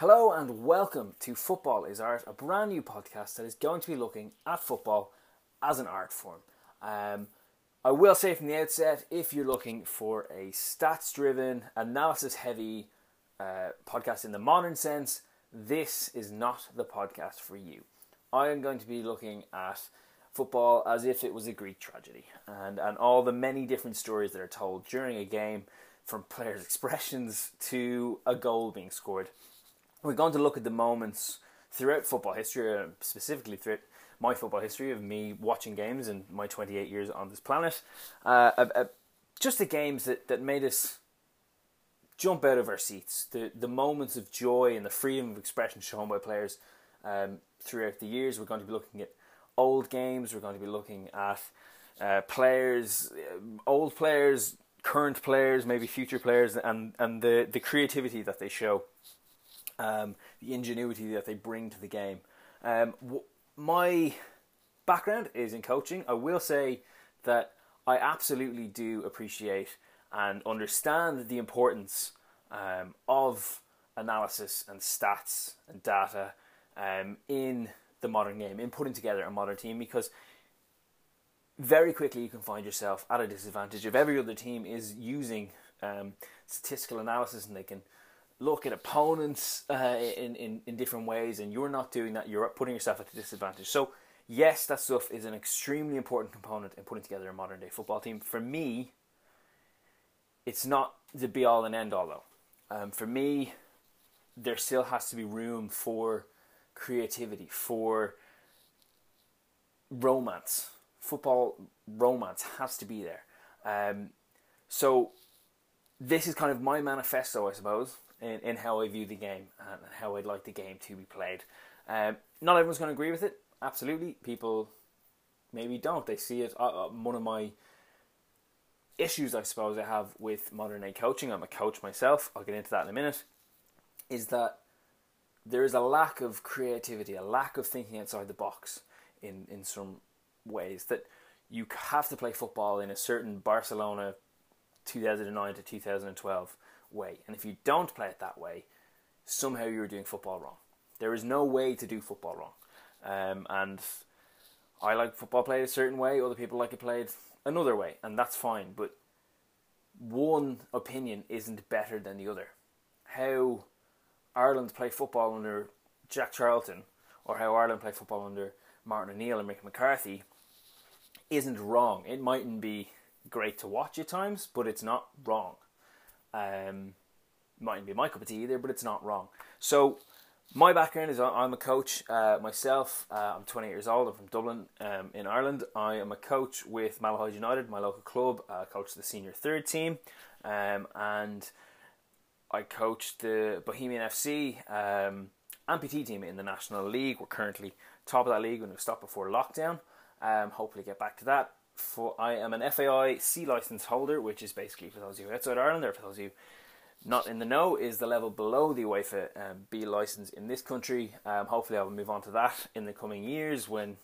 Hello and welcome to Football is Art, a brand new podcast that is going to be looking at football as an art form. Um, I will say from the outset if you're looking for a stats driven, analysis heavy uh, podcast in the modern sense, this is not the podcast for you. I am going to be looking at football as if it was a Greek tragedy and, and all the many different stories that are told during a game from players' expressions to a goal being scored. We're going to look at the moments throughout football history, uh, specifically throughout my football history of me watching games in my 28 years on this planet. Uh, uh, just the games that, that made us jump out of our seats, the, the moments of joy and the freedom of expression shown by players um, throughout the years. We're going to be looking at old games, we're going to be looking at uh, players, uh, old players, current players, maybe future players, and, and the, the creativity that they show, um, the ingenuity that they bring to the game. Um, w- my background is in coaching. I will say that I absolutely do appreciate and understand the importance um, of analysis and stats and data um, in the modern game, in putting together a modern team, because very quickly you can find yourself at a disadvantage if every other team is using um, statistical analysis and they can look at opponents uh, in, in, in different ways and you're not doing that, you're putting yourself at a disadvantage. So, yes, that stuff is an extremely important component in putting together a modern day football team. For me, it's not the be all and end all though. Um, for me, there still has to be room for creativity, for romance. Football romance has to be there. Um, so, this is kind of my manifesto, I suppose, in, in how I view the game and how I'd like the game to be played. Um, not everyone's going to agree with it. Absolutely, people maybe don't. They see it. Uh, one of my issues, I suppose, I have with modern day coaching. I'm a coach myself. I'll get into that in a minute. Is that there is a lack of creativity, a lack of thinking outside the box in in some ways that you have to play football in a certain Barcelona 2009 to 2012 way. And if you don't play it that way, somehow you're doing football wrong. There is no way to do football wrong. Um, and I like football played a certain way, other people like it played another way, and that's fine. But one opinion isn't better than the other. How Ireland play football under Jack Charlton, or how Ireland play football under Martin O'Neill and Mick McCarthy, isn't wrong. It mightn't be great to watch at times, but it's not wrong. Um, mightn't be my cup of tea either, but it's not wrong. So my background is I'm a coach uh, myself. Uh, I'm 28 years old. I'm from Dublin um, in Ireland. I am a coach with Malahide United, my local club. I coach the senior third team, um, and I coach the Bohemian FC um, amputee team in the National League. We're currently top of that league. When We're going before lockdown. Um, hopefully, get back to that for I am an FAI C license holder, which is basically for those of you outside Ireland or for those of you not in the know, is the level below the UEFA um, B license in this country. Um, hopefully, I will move on to that in the coming years when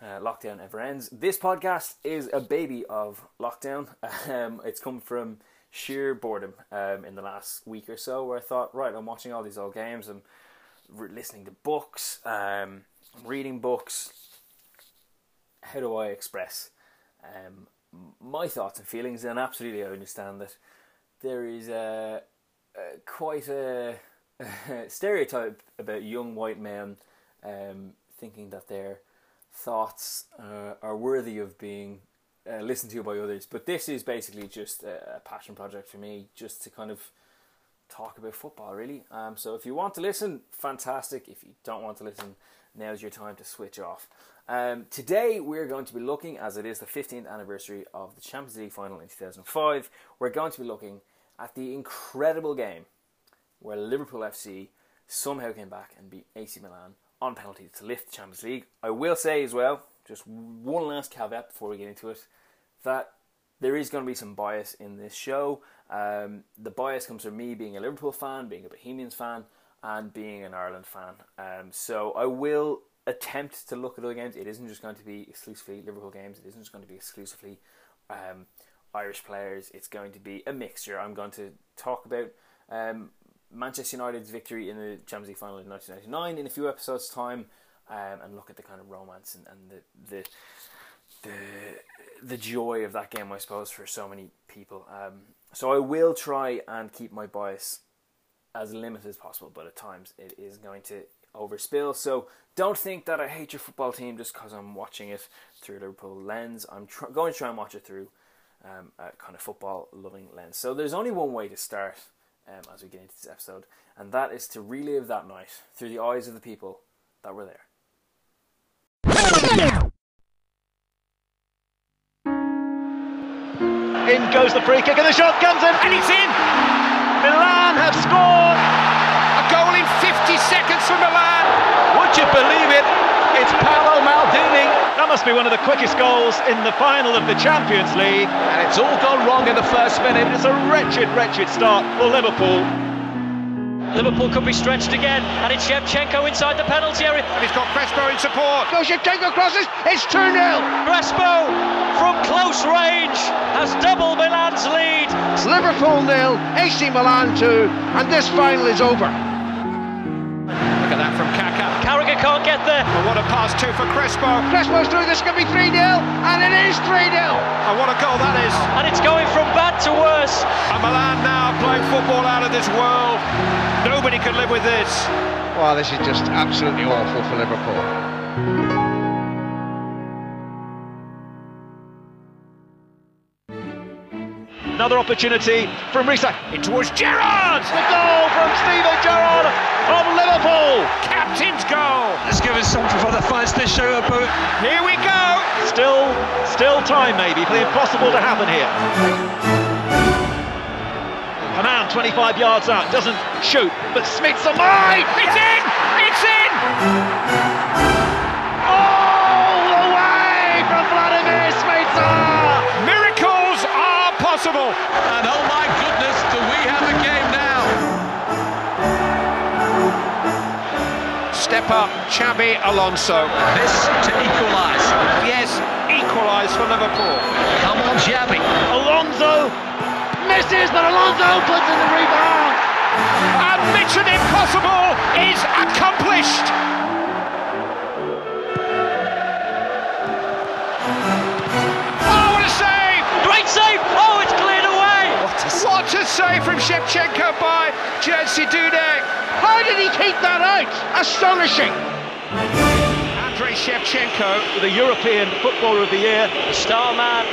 uh, lockdown ever ends. This podcast is a baby of lockdown. Um, it's come from sheer boredom um, in the last week or so, where I thought, right, I'm watching all these old games, I'm re- listening to books, um, I'm reading books. How do I express um, my thoughts and feelings, and absolutely I understand that there is a, a quite a, a, stereotype about young white men um, thinking that their thoughts uh, are worthy of being uh, listened to by others. But this is basically just a, a, passion project for me, just to kind of talk about football, really. Um, so if you want to listen, fantastic. If you don't want to listen, now's your time to switch off. Um, today we're going to be looking, as it is the 15th anniversary of the Champions League final in 2005, we're going to be looking at the incredible game where Liverpool FC somehow came back and beat AC Milan on penalties to lift the Champions League. I will say as well, just one last caveat before we get into it, that there is going to be some bias in this show. Um, the bias comes from me being a Liverpool fan, being a Bohemians fan, and being an Ireland fan. Um, so I will attempt to look at other games. It isn't just going to be exclusively Liverpool games. It isn't just going to be exclusively um, Irish players. It's going to be a mixture. I'm going to talk about um, Manchester United's victory in the Champions League final in 1999 in a few episodes' time, um, and look at the kind of romance and, and the the the the joy of that game, I suppose, for so many people. Um, so I will try and keep my bias as limited as possible, but at times it is going to overspill. So don't think that I hate your football team just because I'm watching it through a Liverpool lens. I'm tr- going to try and watch it through um, a kind of football loving lens. So there's only one way to start um, as we get into this episode, and that is to relive that night through the eyes of the people that were there. In goes the free kick, and the shot comes in, and it's in! Milan have scored! Seconds from Milan! Would you believe it? It's Paolo Maldini. That must be one of the quickest goals in the final of the Champions League. And it's all gone wrong in the first minute. It's a wretched, wretched start for Liverpool. Liverpool could be stretched again, and it's Shevchenko inside the penalty area. And he's got Crespo in support. Go Shevchenko crosses, it's 2 0. Crespo from close range has doubled Milan's lead. It's Liverpool nil, AC Milan 2, and this final is over. Can't get there. And what a pass two for Crespo. Crespo's through, this could be 3 0, and it is 3 0. And what a goal that is. And it's going from bad to worse. And Milan now playing football out of this world. Nobody can live with this. Well, this is just absolutely awful for Liverpool. Another opportunity from Riise. In towards Gerrard. The goal from Steven Gerrard of Liverpool. Captain's goal. Let's give us something for the fans to show about. Here we go. Still, still time maybe for the impossible to happen here. Command 25 yards out, doesn't shoot, but Smith's a mine! It's in. It's in. Step up, Xabi Alonso. This to equalise. Yes, equalise for Liverpool. Come on, Xabi. Alonso Misses, but Alonso puts in the rebound. And Mission Impossible is accomplished. What a save from Shevchenko by Jerzy Dudek. How did he keep that out? Astonishing. Andrei Shevchenko. the European Footballer of the Year. The star man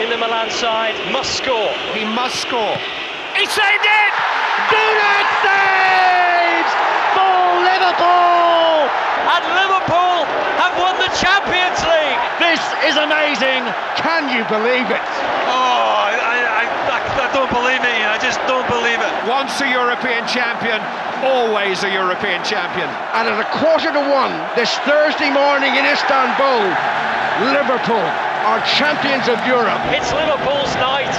in the Milan side must score. He must score. He saved it! Dudek saves for Liverpool. And Liverpool have won the Champions League! This is amazing. Can you believe it? Oh, don't believe it. I just don't believe it. Once a European champion, always a European champion. And at a quarter to one this Thursday morning in Istanbul, Liverpool are champions of Europe. It's Liverpool's night.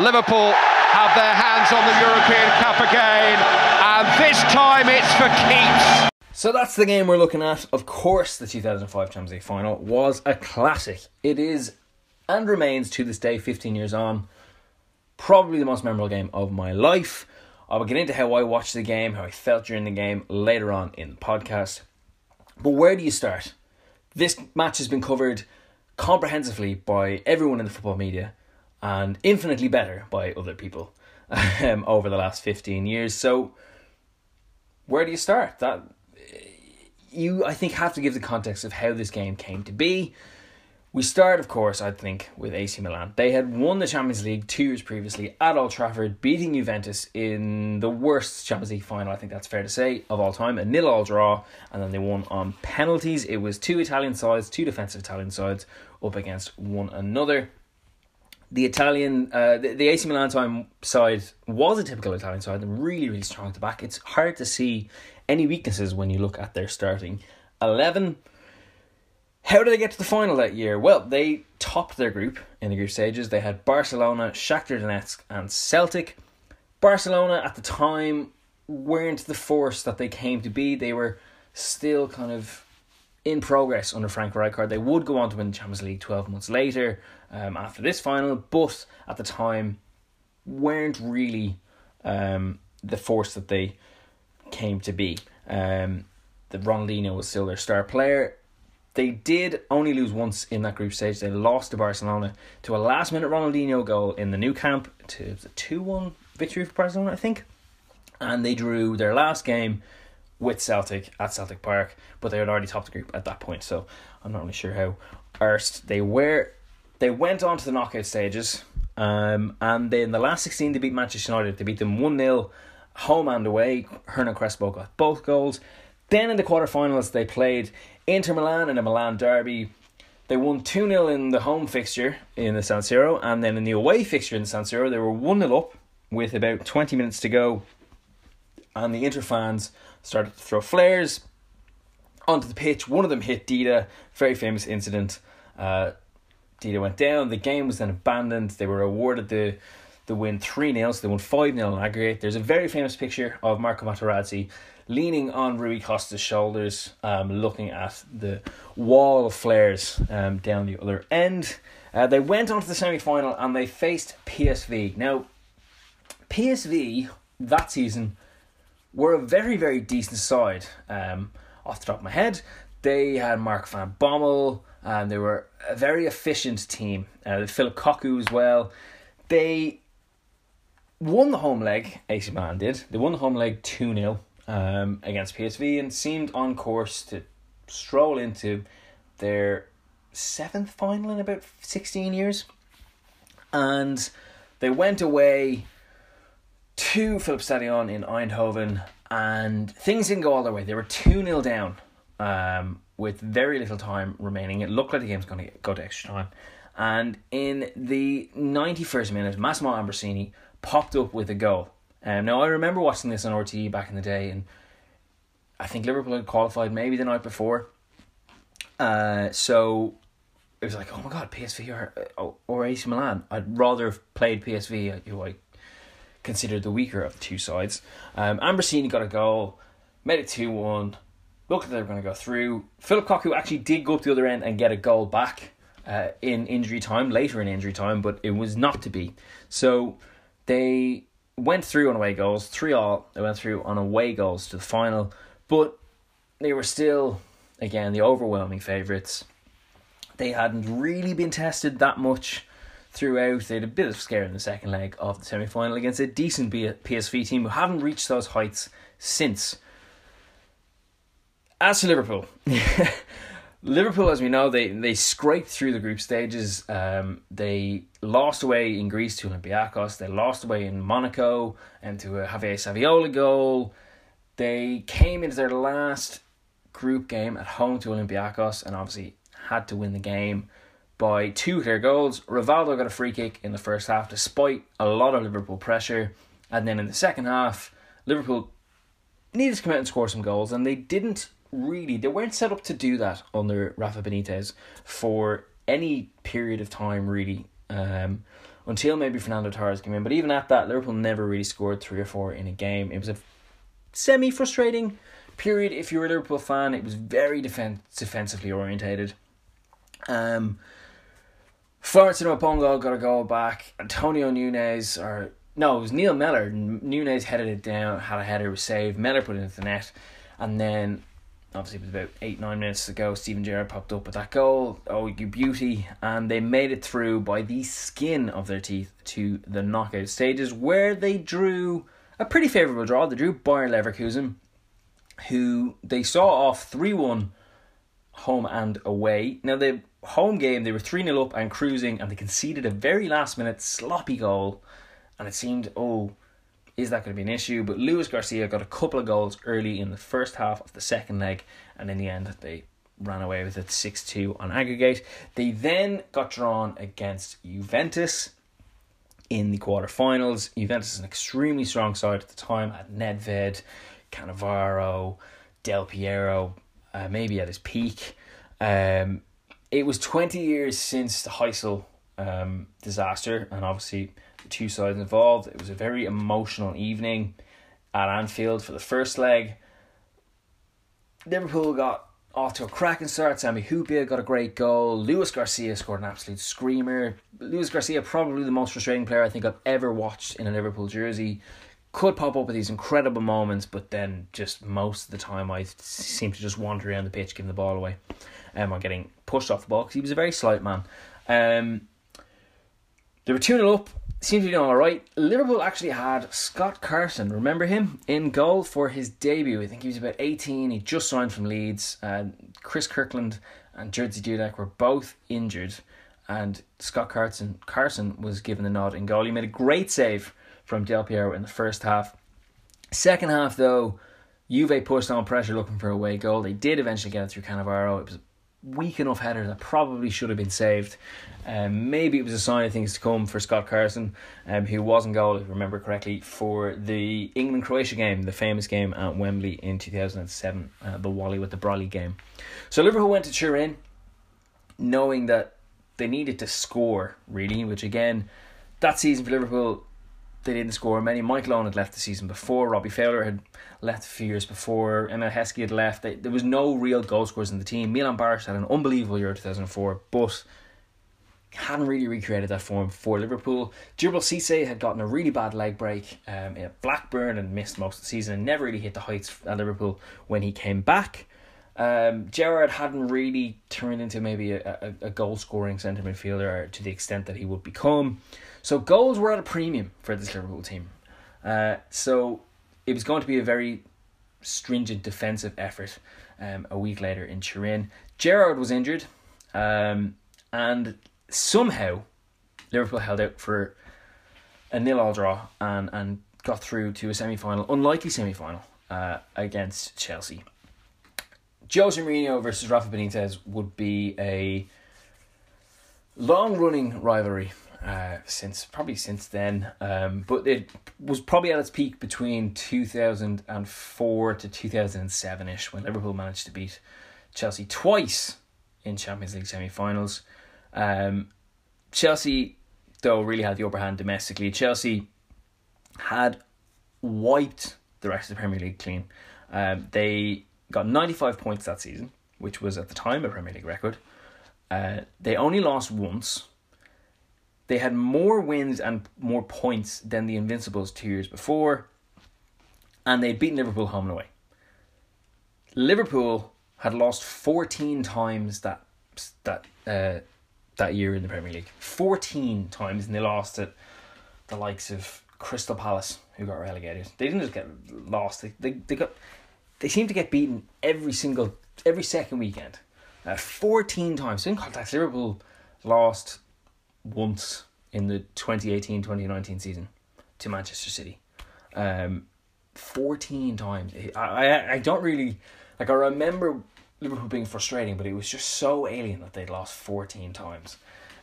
Liverpool have their hands on the European Cup again, and this time it's for keeps. So that's the game we're looking at. Of course, the 2005 Champions League final was a classic. It is and remains to this day, 15 years on, probably the most memorable game of my life. I will get into how I watched the game, how I felt during the game later on in the podcast. But where do you start? This match has been covered comprehensively by everyone in the football media and infinitely better by other people um, over the last 15 years. So, where do you start? That you, I think, have to give the context of how this game came to be. We start, of course, I think, with AC Milan. They had won the Champions League two years previously at Old Trafford, beating Juventus in the worst Champions League final, I think that's fair to say, of all time. A nil all draw, and then they won on penalties. It was two Italian sides, two defensive Italian sides, up against one another. The Italian, uh, the, the AC Milan time side was a typical Italian side really, really strong at the back. It's hard to see any weaknesses when you look at their starting 11. How did they get to the final that year? Well, they topped their group in the group stages. They had Barcelona, Shakhtar Donetsk, and Celtic. Barcelona at the time weren't the force that they came to be. They were still kind of in progress under Frank Rijkaard. They would go on to win the Champions League 12 months later um, after this final, but at the time weren't really um, the force that they came to be. Um, the Ronaldinho was still their star player. They did only lose once in that group stage. They lost to Barcelona to a last minute Ronaldinho goal in the Nou Camp to a 2 1 victory for Barcelona, I think. And they drew their last game with Celtic at Celtic Park, but they had already topped the group at that point, so I'm not really sure how erst they were. They went on to the knockout stages, um, and then the last 16 they beat Manchester United. They beat them 1 0 home and away. Hernan Crespo got both goals. Then in the quarterfinals, they played Inter Milan in a Milan derby. They won 2 0 in the home fixture in the San Siro, and then in the away fixture in the San Siro, they were 1 0 up with about 20 minutes to go. And the Inter fans started to throw flares onto the pitch. One of them hit Dida, very famous incident. Uh, Dida went down. The game was then abandoned. They were awarded the the win 3 0, so they won 5 0 in aggregate. There's a very famous picture of Marco Materazzi leaning on Rui Costa's shoulders, um, looking at the wall of flares um, down the other end. Uh, they went on to the semi final and they faced PSV. Now, PSV that season were a very, very decent side. Um, off the top of my head, they had Mark van Bommel, and they were a very efficient team. Uh, Phillip Cocu as well. They won the home leg, AC Milan did. They won the home leg 2 0 um, against PSV and seemed on course to stroll into their seventh final in about 16 years. And they went away to Philips Stadion in Eindhoven, and things didn't go all their way. They were 2 0 down um, with very little time remaining. It looked like the game was going to go to extra time. And in the 91st minute, Massimo Ambrosini popped up with a goal. Um, now, I remember watching this on RTE back in the day, and I think Liverpool had qualified maybe the night before. Uh, so it was like, oh my god, PSV or, uh, or AC Milan. I'd rather have played PSV, who I considered the weaker of the two sides. Um, Ambrosini got a goal, made it 2 1. Looked like they were going to go through. Phillip Cocu actually did go up the other end and get a goal back uh, in injury time, later in injury time, but it was not to be. So they went through on away goals, 3 all. They went through on away goals to the final, but they were still, again, the overwhelming favourites. They hadn't really been tested that much throughout. They had a bit of scare in the second leg of the semi final against a decent PSV team who haven't reached those heights since. As to Liverpool, Liverpool, as we know, they, they scraped through the group stages. Um, they lost away in Greece to Olympiacos. They lost away in Monaco and to a Javier Saviola goal. They came into their last group game at home to Olympiacos and obviously had to win the game by two clear goals. Rivaldo got a free kick in the first half despite a lot of Liverpool pressure. And then in the second half, Liverpool needed to come out and score some goals, and they didn't really, they weren't set up to do that under Rafa Benitez for any period of time, really, um, until maybe Fernando Torres came in. But even at that, Liverpool never really scored three or four in a game. It was a semi frustrating period if you're a Liverpool fan. It was very defense defensively orientated. Um, Florent Sinama Pongolle got a goal back. Antonio Nunez, or no, it was Neil Mellor. Nunez headed it down, had a header, saved. Mellor put it into the net. And then obviously it was about eight nine minutes ago. Steven Gerrard popped up with that goal. Oh, you beauty! And they made it through by the skin of their teeth to the knockout stages, where they drew a pretty favourable draw. They drew Bayer Leverkusen, who they saw off three one, home and away. Now the home game they were three 0 up and cruising, and they conceded a very last minute sloppy goal, and it seemed oh is that going to be an issue? But Luis Garcia got a couple of goals early in the first half of the second leg, and in the end, they ran away with it 6 2 on aggregate. They then got drawn against Juventus in the quarterfinals. Juventus is an extremely strong side at the time, at Nedved, Cannavaro, Del Piero, uh, maybe at his peak. Um, it was 20 years since the Heysel um, disaster, and obviously two sides involved. It was a very emotional evening at Anfield for the first leg. Liverpool got off to a cracking start. Sami Hyypiä got a great goal. Luis Garcia scored an absolute screamer. Luis Garcia, probably the most frustrating player I think I've ever watched in a Liverpool jersey. could pop up with these incredible moments, but then just most of the time I seem to just wander around the pitch giving the ball away um, or getting pushed off the ball because he was a very slight man. Um, they were 2 0 up, seemed to be doing all right. Liverpool actually had Scott Carson, remember him, in goal for his debut. I think he was about 18, he just signed from Leeds. Uh, Chris Kirkland and Jerzy Dudek were both injured, and Scott Carson, Carson was given the nod in goal. He made a great save from Del Piero in the first half. Second half, though, Juve pushed on pressure looking for a away goal. They did eventually get it through Cannavaro. It was weak enough header that probably should have been saved. Um, maybe it was a sign of things to come for Scott Carson, um, who was in goal, if I remember correctly, for the England Croatia game, the famous game at Wembley in 2007, uh, the Wally with the Brolly game. So Liverpool went to Turin knowing that they needed to score, really, which again, that season for Liverpool they didn't score many. Michael Owen had left the season before. Robbie Fowler had left a few years before. Emile Heskey had left. They, there was no real goal scorers in the team. Milan Baroš had an unbelievable year 2004, but hadn't really recreated that form for Liverpool. Djibril Cisse had gotten a really bad leg break um, at Blackburn and missed most of the season and never really hit the heights at Liverpool when he came back. Um, Gerrard hadn't really turned into maybe a, a, a goal scoring centre midfielder to the extent that he would become. So goals were at a premium for this Liverpool team. Uh, so it was going to be a very stringent defensive effort um, a week later in Turin. Gerrard was injured, um, and somehow Liverpool held out for a nil-all draw and, and got through to a semi-final, unlikely semi-final uh, against Chelsea. Jose Mourinho versus Rafa Benitez would be a long-running rivalry uh, since probably since then. Um, but it was probably at its peak between 2004 to 2007 ish when Liverpool managed to beat Chelsea twice in Champions League semi finals. Um, Chelsea, though, really had the upper hand domestically. Chelsea had wiped the rest of the Premier League clean. Um, they got 95 points that season, which was at the time a Premier League record. Uh, they only lost once they had more wins and more points than the Invincibles two years before, and they'd beaten Liverpool home and away. Liverpool had lost 14 times that that uh, that year in the Premier League. 14 times, and they lost at the likes of Crystal Palace, who got relegated. They didn't just get lost; they they, they got they seemed to get beaten every single every second weekend. Uh, 14 times. So in context, Liverpool lost once in the 2018-2019 season to Manchester City. Um, 14 times. I, I, I don't really... Like, I remember Liverpool being frustrating, but it was just so alien that they'd lost 14 times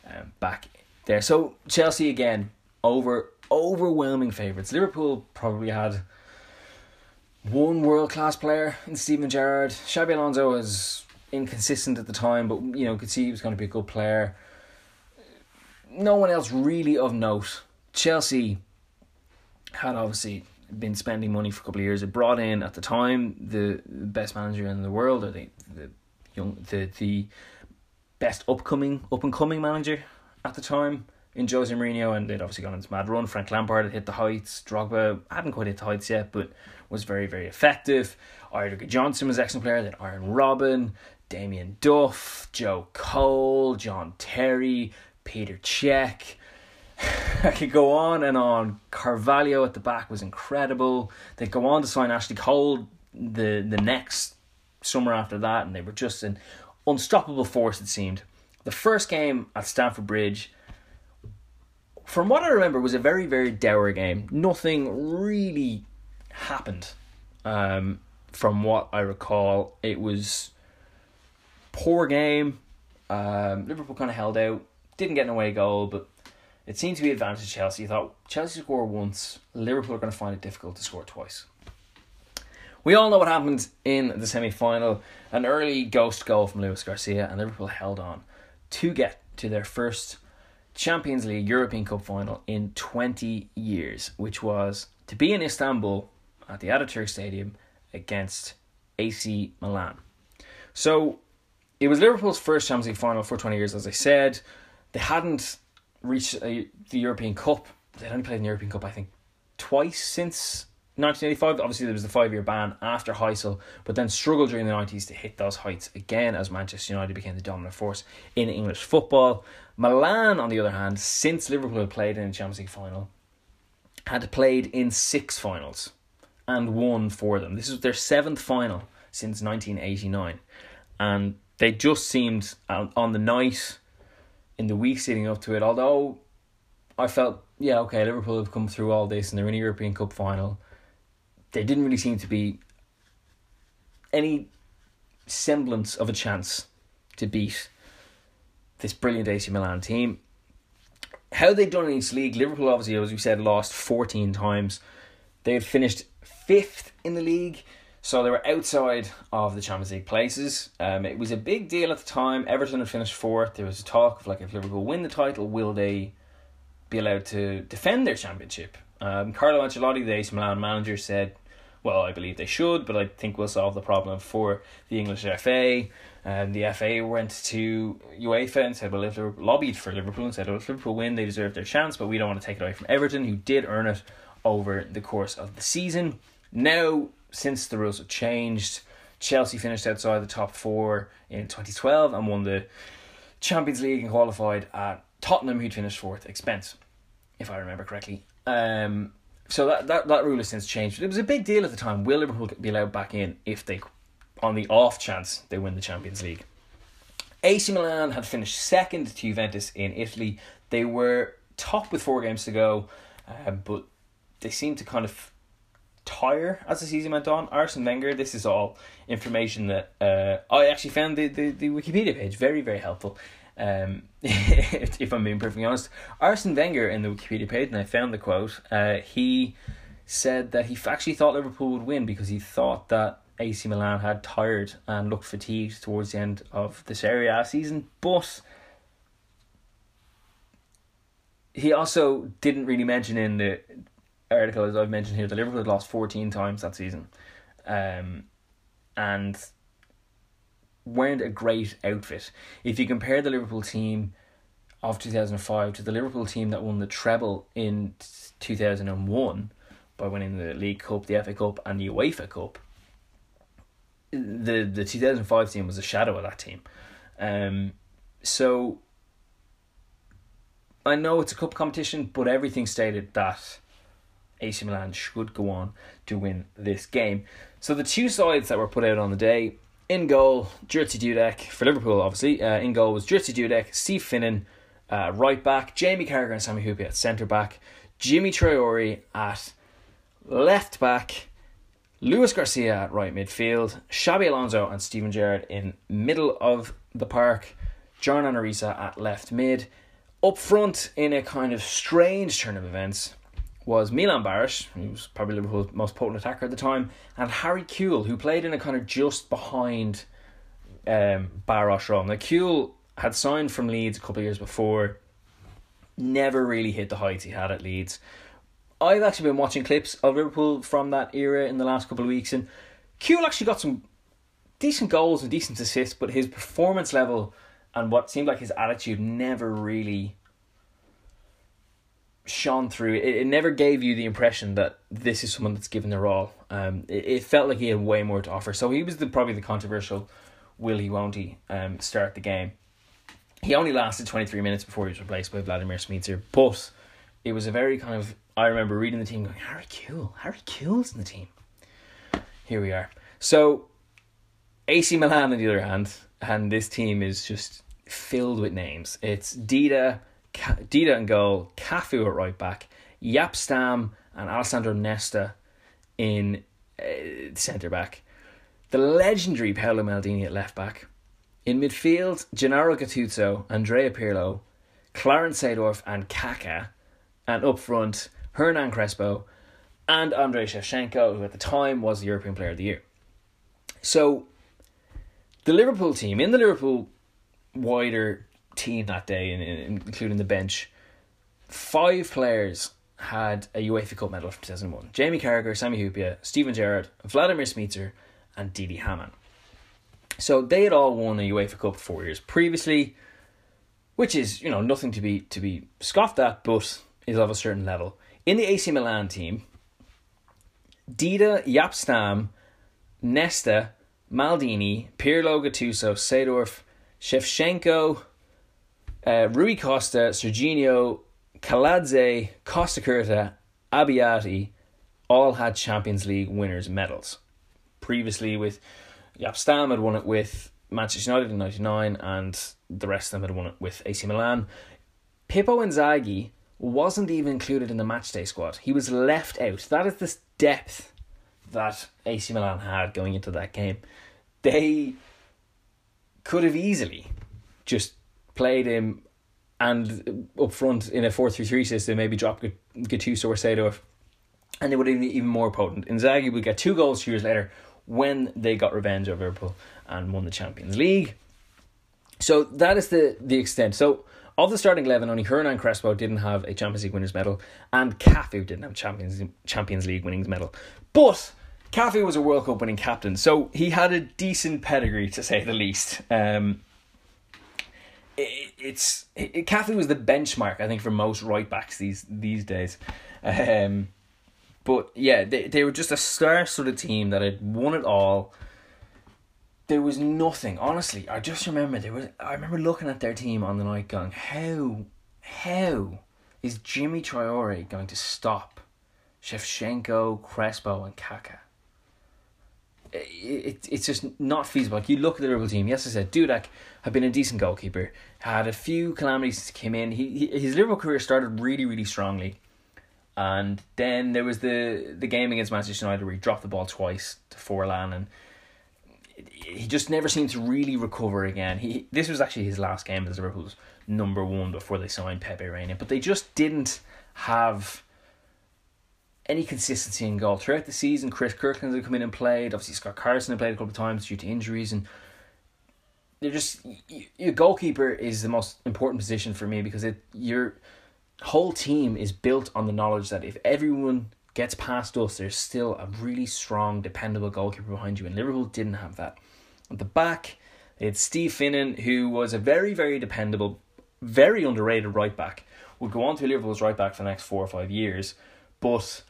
um, back there. So, Chelsea, again, over overwhelming favourites. Liverpool probably had one world class player in Steven Gerrard. Xabi Alonso was inconsistent at the time, but you know could see he was going to be a good player no one else really of note. Chelsea had obviously been spending money for a couple of years. It brought in at the time the best manager in the world, or the the young the the best upcoming up and coming manager at the time in Jose Mourinho, and they'd obviously gone into mad run. Frank Lampard had hit the heights. Drogba hadn't quite hit the heights yet, but was very very effective. Eidur Gudjohnsen was excellent player. Then Arjen Robben, Damien Duff, Joe Cole, John Terry, Peter Cech. I could go on and on. Carvalho at the back was incredible. They go on to sign Ashley Cole the the next summer after that, and they were just an unstoppable force. It seemed. The first game at Stamford Bridge, from what I remember, was a very very dour game. Nothing really happened. Um, from what I recall, it was poor game. Um, Liverpool kind of held out. Didn't get an away goal, but it seemed to be advantage Chelsea. You thought Chelsea score once, Liverpool are going to find it difficult to score twice. We all know what happened in the semi final. An early ghost goal from Luis Garcia, and Liverpool held on to get to their first Champions League European Cup final in 20 years, which was to be in Istanbul at the Ataturk Stadium against AC Milan. So it was Liverpool's first Champions League final for 20 years, as I said. They hadn't reached a, the European Cup. They'd only played in the European Cup, I think, twice since 1985. Obviously, there was the five year ban after Heysel, but then struggled during the 90s to hit those heights again as Manchester United became the dominant force in English football. Milan, on the other hand, since Liverpool had played in a Champions League final, had played in six finals and won for them. This was their seventh final since 1989. And they just seemed uh, on the night, in the weeks leading up to it, although I felt, yeah, okay, Liverpool have come through all this and they're in a European Cup final there didn't really seem to be any semblance of a chance to beat this brilliant AC Milan team. How they'd done in each league, Liverpool obviously, as we said, lost 14 times. They had finished fifth in the league, so they were outside of the Champions League places. Um, it was a big deal at the time. Everton had finished fourth. There was a talk of like, if Liverpool win the title, will they be allowed to defend their championship? Um, Carlo Ancelotti, the AC Milan manager, said, "Well, I believe they should, but I think we'll solve the problem for the English FA." And the FA went to UEFA and said, "Well, if Liverpool lobbied for Liverpool and said, well, if Liverpool win, they deserve their chance, but we don't want to take it away from Everton, who did earn it over the course of the season." Now, since the rules have changed, Chelsea finished outside the top four in 2012 and won the Champions League and qualified at Tottenham, who'd finished fourth, expense, if I remember correctly. Um, so that, that, that rule has since changed. But It was a big deal at the time. Will Liverpool be allowed back in if they, on the off chance, they win the Champions League? AC Milan had finished second to Juventus in Italy. They were top with four games to go, uh, but they seemed to kind of tire as the season went on. Arsene Wenger, this is all information that uh, I actually found the, the, the Wikipedia page very, very helpful. Um, if I'm being perfectly honest, Arsene Wenger in the Wikipedia page, and I found the quote. Uh, he said that he actually thought Liverpool would win because he thought that AC Milan had tired and looked fatigued towards the end of the Serie A season, but he also didn't really mention in the article, as I've mentioned here, that Liverpool had lost 14 times that season. Um, and weren't a great outfit. If you compare the Liverpool team of 2005 to the Liverpool team that won the treble in 2001 by winning the League Cup, the FA Cup, and the UEFA Cup, the the 2005 team was a shadow of that team. Um, so I know it's a cup competition, but everything stated that AC Milan should go on to win this game. So the two sides that were put out on the day in goal, Jerzy Dudek for Liverpool, obviously. Uh, in goal was Jerzy Dudek, Steve Finnan, uh, right back, Jamie Carragher and Sami Hyypiä at centre back, Djimi Traore at left back, Luis Garcia at right midfield, Xabi Alonso and Steven Gerrard in middle of the park, John Arne Riise at left mid. Up front, in a kind of strange turn of events, was Milan Baros, who was probably Liverpool's most potent attacker at the time, and Harry Kewell, who played in a kind of just behind um, role. Now, Kewell had signed from Leeds a couple of years before, never really hit the heights he had at Leeds. I've actually been watching clips of Liverpool from that era in the last couple of weeks, and Kewell actually got some decent goals and decent assists, but his performance level and what seemed like his attitude never really shone through. It, it never gave you the impression that this is someone that's given their all. Um, it, it felt like he had way more to offer. So he was the probably the controversial will he won't he um start the game. He only lasted twenty three minutes before he was replaced by Vladimir Smicer, but it was a very kind of I remember reading the team going Harry Kewell, Harry Kewell's in the team. Here we are. So AC Milan on the other hand, and this team is just filled with names. It's Dida, Dida and goal, Cafu at right back, Jaap Stam and Alessandro Nesta in uh, centre back. The legendary Paolo Maldini at left back. In midfield, Gennaro Gattuso, Andrea Pirlo, Clarence Seedorf and Kaka. And up front, Hernan Crespo and Andrei Shevchenko, who at the time was the European Player of the Year. So, the Liverpool team, in the Liverpool wider team that day, including the bench, five players had a UEFA Cup medal from 2001. Jamie Carragher, Sami Hyypiä, Steven Gerrard, Vladimir Smicer, and Didi Hamann. So they had all won a UEFA Cup four years previously, which is, you know, nothing to be to be scoffed at, but is of a certain level. In the AC Milan team, Dida, Jaap Stam, Nesta, Maldini, Pirlo, Gattuso, Seedorf, Shevchenko, uh, Rui Costa, Serginho, Kaladze, Costacurta, Abbiati all had Champions League winners' medals. Previously, with Jaap Stam had won it with Manchester United in '99, and the rest of them had won it with AC Milan. Pippo Inzaghi wasn't even included in the matchday squad. He was left out. That is the depth that AC Milan had going into that game. They could have easily just played him and up front in a 4 3 3 system, maybe drop Gattuso or Seedorf, and they would have been even more potent. Inzaghi would get two goals two years later when they got revenge over Liverpool and won the Champions League. So that is the, the extent. So of the starting eleven, only Hernan Crespo didn't have a Champions League winners medal, and Cafu didn't have Champions Champions League winnings medal. But Cafu was a World Cup winning captain, so he had a decent pedigree to say the least. Um, it, it's it, was the benchmark, I think, for most right backs these these days. Um, but yeah, they they were just a star sort of team that had won it all there was nothing. Honestly, I just remember there was. I remember looking at their team on the night, going, "How, how is Djimi Traore going to stop Shevchenko, Crespo, and Kaka?" It, it, it's just not feasible. Like you look at the Liverpool team. Yes, I said Dudek had been a decent goalkeeper. Had a few calamities came in. He, he his Liverpool career started really really strongly, and then there was the the game against Manchester United where he dropped the ball twice to Forlan and he just never seemed to really recover again. He this was actually his last game as Liverpool's number one before they signed Pepe Reina, but they just didn't have any consistency in goal throughout the season. Chris Kirkland had come in and played. Obviously, Scott Carson had played a couple of times due to injuries, and they're just your goalkeeper is the most important position for me because it your whole team is built on the knowledge that if everyone gets past us, there's still a really strong, dependable goalkeeper behind you. And Liverpool didn't have that. At the back, had Steve Finnan, who was a very, very dependable, very underrated right back. Would go on to Liverpool's right back for the next four or five years, but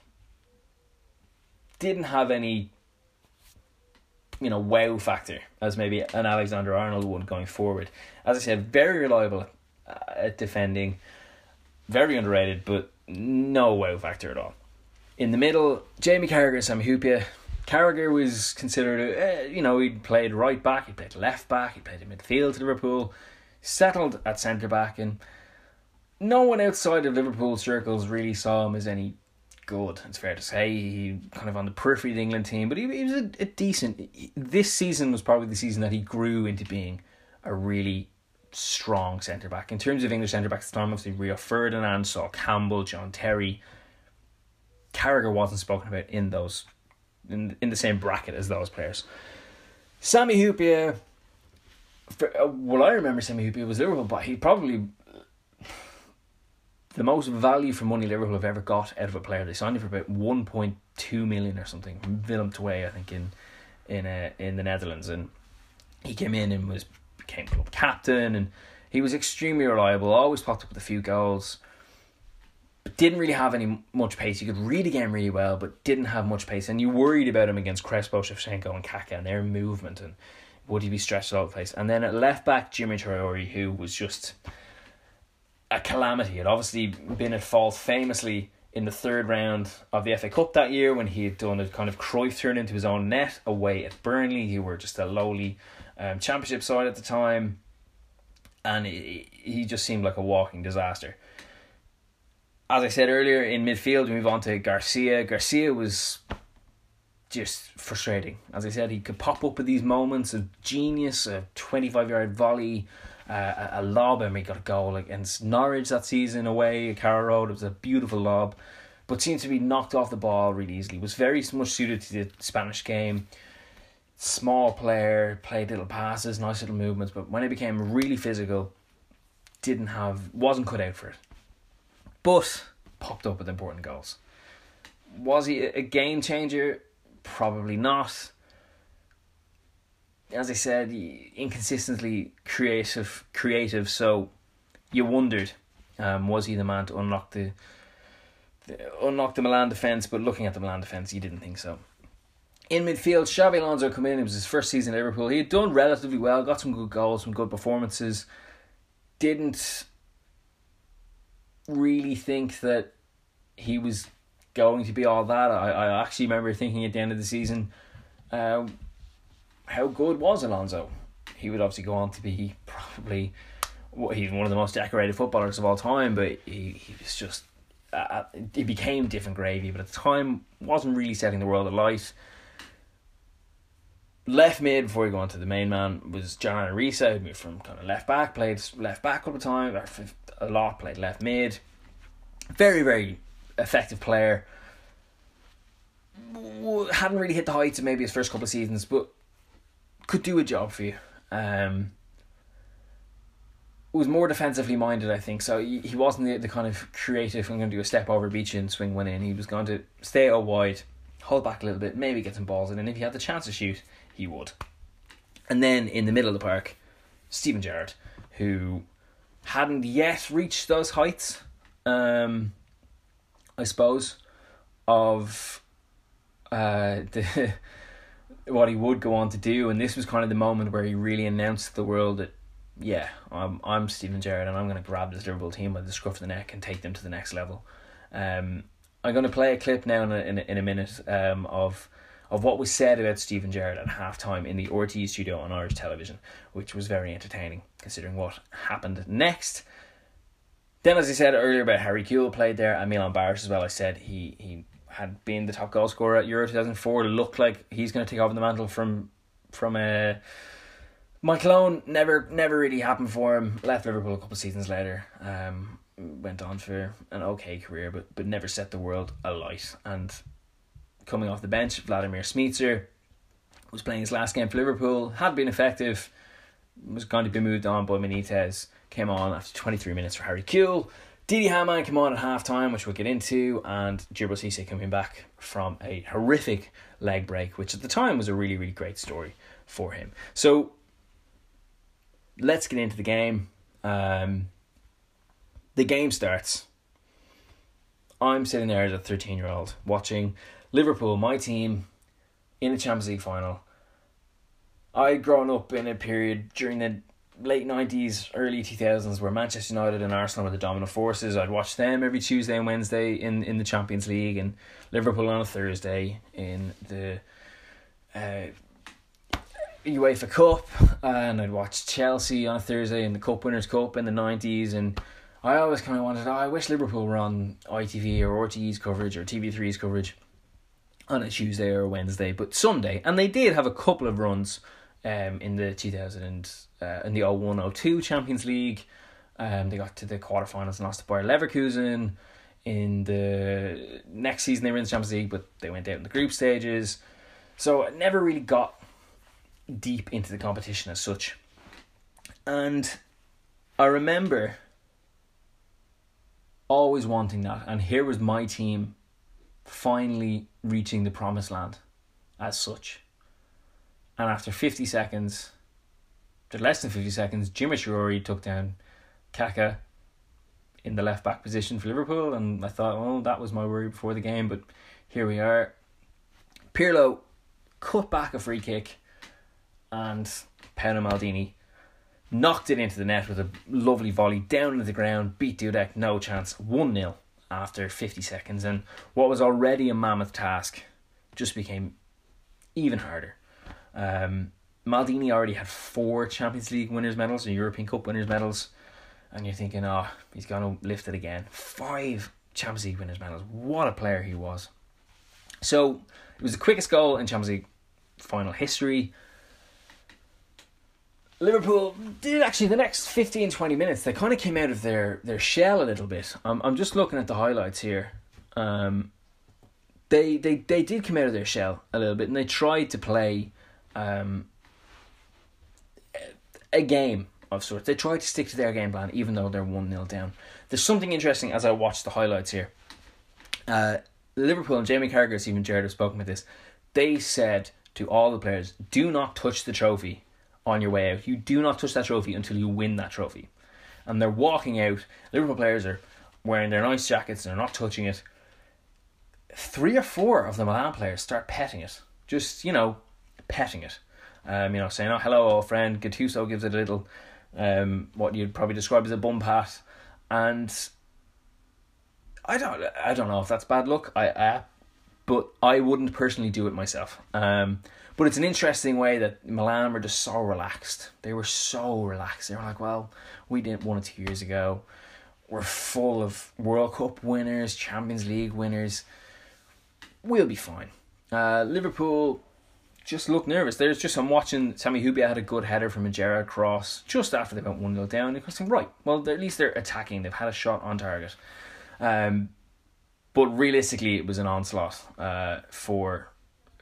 didn't have any, you know, wow factor as maybe an Alexander Arnold would going forward. As I said, very reliable at defending, very underrated, but no wow factor at all. In the middle, Jamie Carragher Sami Hyypiä. Carragher was considered, uh, you know, he played right back, he played left back, he played in midfield to Liverpool, settled at centre back, and no one outside of Liverpool circles really saw him as any good. It's fair to say he kind of on the periphery of the England team, but he, he was a, a decent. This season was probably the season that he grew into being a really strong centre back in terms of English centre backs time. Obviously, Rio Ferdinand, Sol Campbell, John Terry. Carragher wasn't spoken about in those in in the same bracket as those players. Sami Hyypiä, for, uh, well, I remember Sami Hyypiä was Liverpool, but he probably the most value for money Liverpool have ever got out of a player. They signed him for about one point two million or something from Willem II, I think in in uh, in the Netherlands, and he came in and was became club captain, and he was extremely reliable. Always popped up with a few goals didn't really have any much pace. You could read the game really well, but didn't have much pace. And you worried about him against Crespo, Shevchenko, and Kaka and their movement and would he be stretched all over the place. And then at left back, Djimi Traore, who was just a calamity. Had obviously been at fault famously in the third round of the FA Cup that year when he had done a kind of Cruyff turn into his own net away at Burnley, who were just a lowly um, championship side at the time. And he, he just seemed like a walking disaster as I said earlier, in midfield, we move on to Garcia. Garcia was just frustrating. As I said, he could pop up with these moments of genius, a 25 yard volley, uh, a, lob, and he got a goal against Norwich that season away at Carrow Road. It was a beautiful lob, but seemed to be knocked off the ball really easily. Was very much suited to the Spanish game. Small player, played little passes, nice little movements, but when it became really physical, didn't have, wasn't cut out for it but popped up with important goals. Was he a game changer? Probably not. As I said, inconsistently creative, creative. So you wondered, um, was he the man to unlock the unlocked the Milan defence, but looking at the Milan defence, you didn't think so. In midfield, Xabi Alonso come in. It was his first season at Liverpool. He had done relatively well, got some good goals, some good performances. Didn't really think that he was going to be all that. I, I actually remember thinking at the end of the season, uh, how good was Alonso? He would obviously go on to be probably he's one of the most decorated footballers of all time, but he, he was just uh, he became different gravy. But at the time, wasn't really setting the world alight. Left mid before he go on to the main man was John Arne Riise, who moved from kind of left back, played left back all the time, a lot, played left mid. Very, very effective player. Hadn't really hit the heights of maybe his first couple of seasons, but could do a job for you. Um, was more defensively minded, I think. So he, he wasn't the, the kind of creative, I'm going to do a step over beach and swing one in. He was going to stay out wide, hold back a little bit, maybe get some balls in, and if he had the chance to shoot, he would. And then in the middle of the park, Steven Gerrard, who hadn't yet reached those heights, um, I suppose, of uh, the what he would go on to do, and this was kind of the moment where he really announced to the world that yeah, I'm I'm Steven Gerrard and I'm going to grab this Liverpool team by the scruff of the neck and take them to the next level. Um, I'm going to play a clip now in a, in a, in a minute um, of of what was said about Steven Gerrard at halftime in the RTÉ studio on Irish television, which was very entertaining considering what happened next. Then, as I said earlier about Harry Kewell played there and Milan Baroš as well. I said he he had been the top goal scorer at Euro two thousand four. Looked like he's going to take over the mantle from from a. Uh, Michael Owen never never really happened for him. Left Liverpool a couple seasons later. Um, went on for an okay career, but but never set the world alight. And coming off the bench, Vladimir Smicer was playing his last game for Liverpool. Had been effective. Was going to be moved on by Benitez. Came on after twenty three minutes for Harry Kewell. Didi Hamann came on at half time, which we'll get into, and Djibril Cissé coming back from a horrific leg break, which at the time was a really, really great story for him. So let's get into the game. Um, the game starts. I'm sitting there as a 13 year old watching Liverpool, my team, in the Champions League final. I'd grown up in a period during the late 90s, early 2000s where Manchester United and Arsenal were the dominant forces. I'd watch them every Tuesday and Wednesday in, in the Champions League and Liverpool on a Thursday in the uh, UEFA Cup, and I'd watch Chelsea on a Thursday in the Cup Winners' Cup in the nineties, and I always kind of wanted. Oh, I wish Liverpool were on ITV or RTÉ's coverage or TV3's coverage on a Tuesday or a Wednesday, but Sunday, and they did have a couple of runs um, in the two thousand and uh, in the 0102 Champions League. Um, they got to the quarterfinals and lost to Bayer Leverkusen. In the next season, they were in the Champions League, but they went out in the group stages. So I never really got deep into the competition as such. And I remember always wanting that. And here was my team finally reaching the promised land as such. And after 50 seconds, after less than 50 seconds, Djimi Traore took down Kaka in the left back position for Liverpool. And I thought, well, that was my worry before the game. But here we are. Pirlo cut back a free kick and Paolo Maldini knocked it into the net with a lovely volley down into the ground, beat Dudek, no chance, 1 0 after 50 seconds. And what was already a mammoth task just became even harder. Um, Maldini already had four Champions League winners' medals and European Cup winners' medals. And you're thinking, oh, he's going to lift it again. Five Champions League winners' medals. What a player he was. So it was the quickest goal in Champions League final history. Liverpool did actually the next 15 20 minutes they kind of came out of their their shell a little bit. I'm I'm just looking at the highlights here. Um they they they did come out of their shell a little bit and they tried to play um a game of sorts. They tried to stick to their game plan even though they're 1-0 down. There's something interesting as I watch the highlights here. Uh Liverpool and Jamie Carragher, even Gerrard have spoken about this. They said to all the players, do not touch the trophy on your way out. You do not touch that trophy until you win that trophy. And they're walking out. Liverpool players are wearing their nice jackets and they're not touching it. three or four of the Milan players start petting it. Just, you know, petting it. Um, you know, saying, oh, hello, old friend. Gattuso gives it a little, um, what you'd probably describe as a bum pat. And I don't, I don't know if that's bad luck. I, I but I wouldn't personally do it myself. Um, but it's an interesting way that Milan were just so relaxed. They were so relaxed. They were like, well, we did one it two years ago. We're full of World Cup winners, Champions League winners. We'll be fine. Uh, Liverpool just looked nervous. There's just I'm watching Sami Hyypiä had a good header from a Gerrard cross just after they went one 0 down. You're thinking, right, well at least they're attacking. They've had a shot on target. Um, but realistically, it was an onslaught uh, for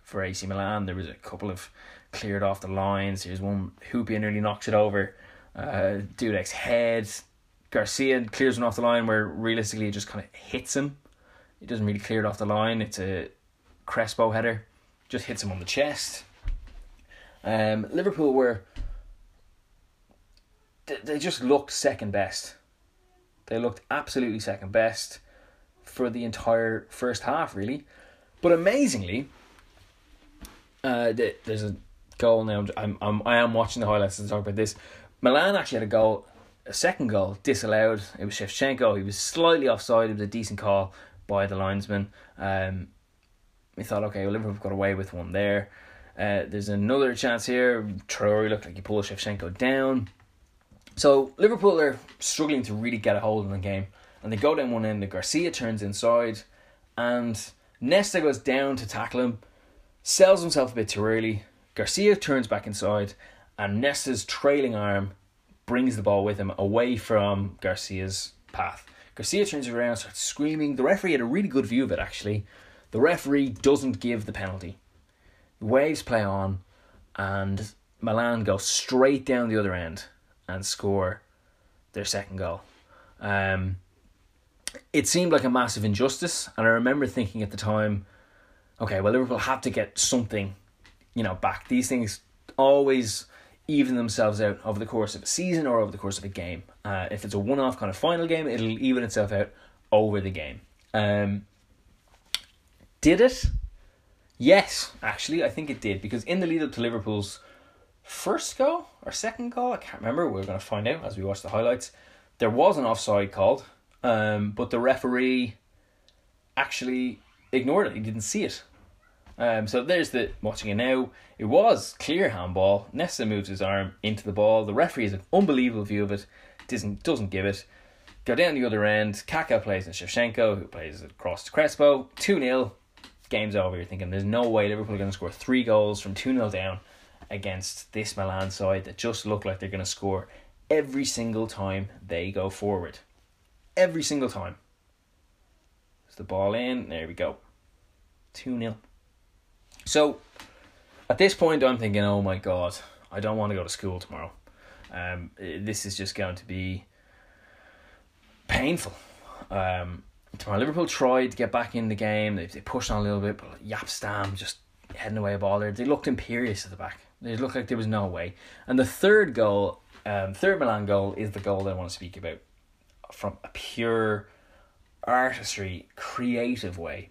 for AC Milan. There was a couple of cleared off the lines. Here's one Hyypiä nearly knocks it over. Uh, Dudek's head. Garcia clears one off the line where realistically it just kind of hits him. It doesn't really clear it off the line. It's a Crespo header. Just hits him on the chest. Um, Liverpool were. They just looked second best. They looked absolutely second best for the entire first half, really. But amazingly, uh, there's a goal now. I'm, I'm I am watching the highlights to talk about this. Milan actually had a goal, a second goal disallowed. It was Shevchenko. He was slightly offside. It was a decent call by the linesman. Um, we thought, okay, well, Liverpool got away with one there. Uh, there's another chance here. Traore looked like he pulled Shevchenko down. So Liverpool are struggling to really get a hold of the game, and they go down one end. The Garcia turns inside, and Nesta goes down to tackle him, sells himself a bit too early. Garcia turns back inside, and Nesta's trailing arm brings the ball with him away from Garcia's path. Garcia turns around, starts screaming. The referee had a really good view of it actually. The referee doesn't give the penalty. The waves play on, and Milan go straight down the other end and score their second goal. Um, it seemed like a massive injustice, and I remember thinking at the time, okay, well, Liverpool have to get something, you know, back. These things always even themselves out over the course of a season or over the course of a game. Uh, if it's a one-off kind of final game, it'll even itself out over the game. Um, did it? Yes, actually, I think it did because in the lead up to Liverpool's first goal or second goal, I can't remember. We're going to find out as we watch the highlights. There was an offside called, um, but the referee actually ignored it. He didn't see it. Um, so there's the watching it now. It was clear handball. Nesta moves his arm into the ball. The referee has an unbelievable view of it. Doesn't doesn't give it. Go down the other end. Kaka plays in Shevchenko, who plays across to Crespo. Two 0 Game's over. You're thinking there's no way Liverpool are going to score three goals from two 0 down against this Milan side that just look like they're going to score every single time they go forward. Every single time. There's the ball in. There we go. 2 0. So at this point, I'm thinking, oh my god, I don't want to go to school tomorrow. Um, this is just going to be painful. Um, Liverpool tried to get back in the game. They, they pushed on a little bit, but Jaap Stam just heading away a ball there. They looked imperious at the back. They looked like there was no way. And the third goal, um, third Milan goal, is the goal that I want to speak about from a pure artistry, creative way.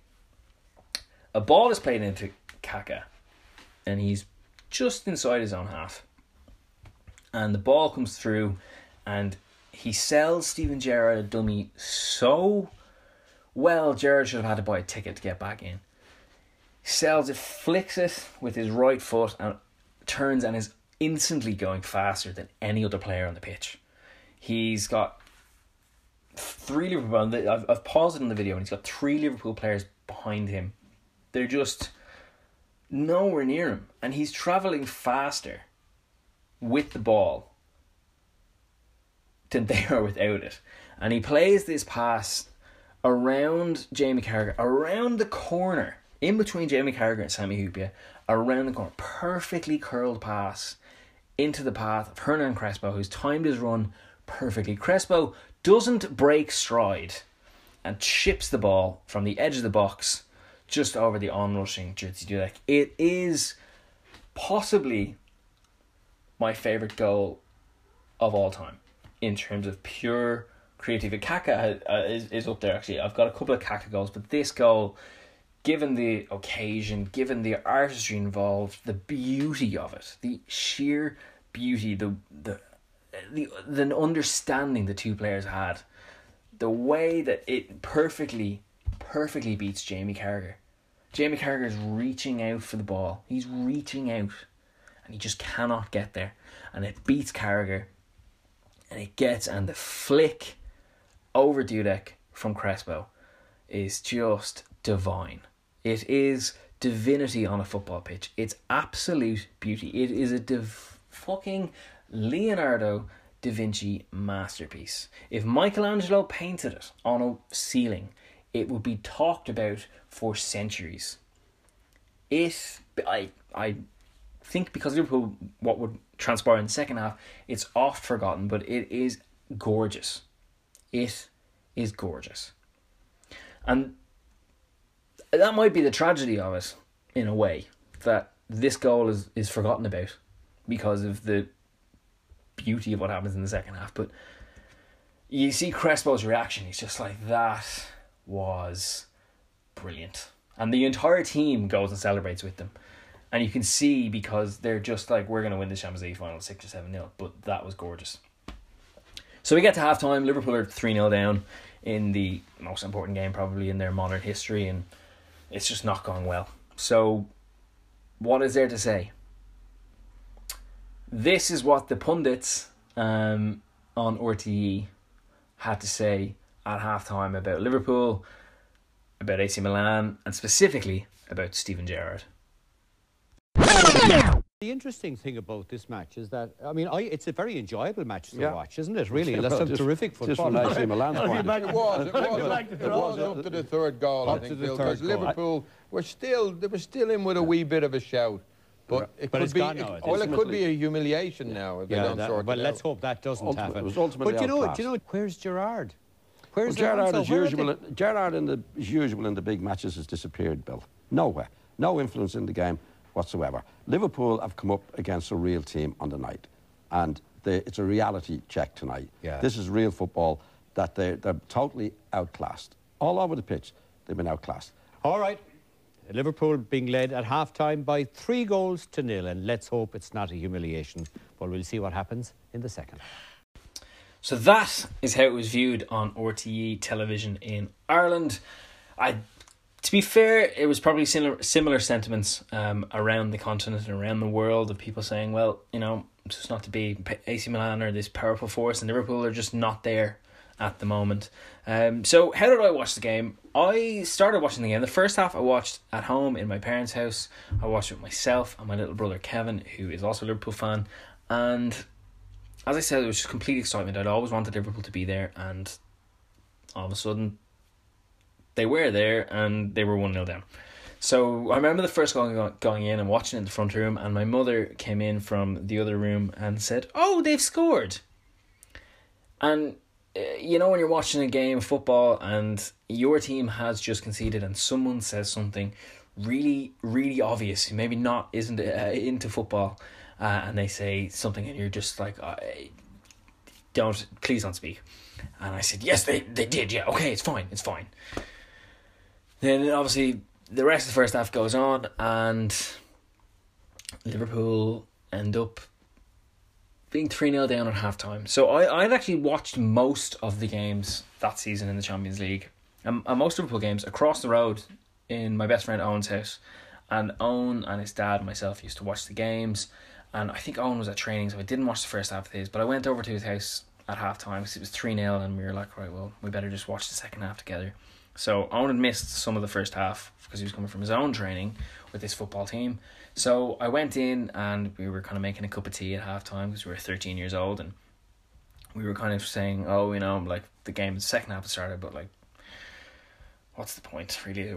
A ball is played into Kaka, and he's just inside his own half. And the ball comes through, and he sells Steven Gerrard a dummy so well, Gerrard should have had to buy a ticket to get back in. Sells it, flicks it with his right foot, and turns and is instantly going faster than any other player on the pitch. He's got three Liverpool. I've, I've paused it on the video, and he's got three Liverpool players behind him. They're just nowhere near him, and he's traveling faster with the ball than they are without it. And he plays this pass around Jamie Carragher, around the corner, in between Jamie Carragher and Sami Hyypiä, around the corner, perfectly curled pass into the path of Hernan Crespo, who's timed his run perfectly. Crespo doesn't break stride and chips the ball from the edge of the box just over the onrushing Jerzy Dudek. It is possibly my favourite goal of all time in terms of pure creativity. Kaka uh, is, is up there actually. I've got a couple of Kaka goals, but this goal given the occasion, given the artistry involved, the beauty of it, the sheer beauty, the the the the understanding the two players had, the way that it perfectly perfectly beats Jamie Carragher. Jamie Carragher is reaching out for the ball. He's reaching out, and he just cannot get there. And it beats Carragher, and it gets and the flick over Dudek from Crespo is just divine. It is divinity on a football pitch. It's absolute beauty. It is a div- fucking Leonardo da Vinci masterpiece. If Michelangelo painted it on a ceiling, it would be talked about for centuries. It, I, I think because Liverpool, what would transpire in the second half, it's oft forgotten, but it is gorgeous. It is gorgeous. And that might be the tragedy of it, in a way, that this goal is, is forgotten about because of the beauty of what happens in the second half. But you see Crespo's reaction, he's just like, that was brilliant. And the entire team goes and celebrates with them. And you can see because they're just like, we're going to win the Champions League final 6 or 7 0. But that was gorgeous. So we get to half time. Liverpool are 3 0 down in the most important game, probably in their modern history. And it's just not going well. So, what is there to say? This is what the pundits um, on RTE had to say at halftime about Liverpool, about AC Milan, and specifically about Steven Gerrard. The interesting thing about this match is that I mean, I, it's a very enjoyable match to Yeah. watch, isn't it? Really, Yeah, that's some just- terrific just football. from AC Milan's point. It was. It was. It was up to the third goal, I Up to think, Bill, because. Liverpool were still they were still in with a wee bit of a shout, but it But could it's be gone it- now, it well, it could be a humiliation now if they Yeah, don't that, sort well, it let's out. hope that doesn't Ultimate- happen. it was ultimately but you know, outclassed. do you know, where's Gerrard? Where's Well, Gerrard Alonso? as usual. they? Gerrard in the as usual in the big matches has disappeared. Bill, nowhere, no influence in the game whatsoever. Liverpool have come up against a real team on the night, and they, it's a reality check tonight. Yeah. This is real football. That they're, they're totally outclassed all over the pitch. They've been outclassed. All right. Liverpool being led at half time by three goals to nil, and let's hope it's not a humiliation. But we'll see what happens in the second. So that is how it was viewed on RTE television in Ireland. I, to be fair, it was probably similar similar sentiments um, around the continent and around the world of people saying, well, you know, it's just not to be AC Milan or this powerful force, and Liverpool are just not there at the moment. Um, so how did I watch the game? I started watching the game. The first half I watched at home in my parents' house. I watched it with myself and my little brother Kevin, who is also a Liverpool fan, and as I said, it was just complete excitement. I'd always wanted Liverpool to be there, and all of a sudden, they were there and they were 1 0 down. So I remember the first going going in and watching it in the front room, and my mother came in from the other room and said, "Oh, they've scored." And uh, you know when you're watching a game of football and your team has just conceded, and someone says something really, really obvious, maybe not isn't uh, into football, uh, and they say something, and you're just like, "Don't, please don't speak." And I said, "Yes, they they did. Yeah, okay, it's fine, it's fine." Then obviously the rest of the first half goes on, and Liverpool end up being 3 0 down at half time. So I, I'd actually watched most of the games that season in the Champions League. And, and most Liverpool games across the road in my best friend Owen's house. And Owen and his dad and myself used to watch the games. And I think Owen was at training, so I didn't watch the first half of his. But I went over to his house at half time because it was 3 0, and we were like, right, well, we better just watch the second half together. So Owen missed some of the first half because he was coming from his own training with this football team. So I went in and we were kind of making a cup of tea at half time because we were 13 years old and we were kind of saying, oh, you know, like the game, the second half started, but like, what's the point really?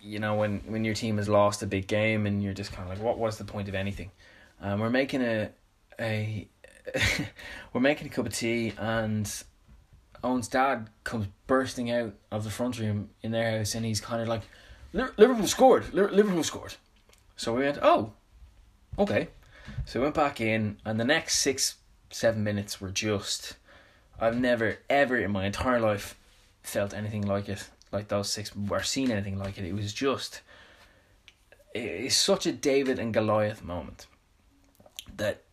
You know, when, when your team has lost a big game and you're just kind of like, what was the point of anything? Um, we're making a, a we're making a cup of tea and Owen's dad comes bursting out of the front room in their house and he's kind of like, Liverpool scored, Liverpool scored. So we went, oh, okay. So we went back in, and the next six, seven minutes were just. I've never, ever in my entire life felt anything like it. like those six or seen anything like it. It was just it's such a David and Goliath moment that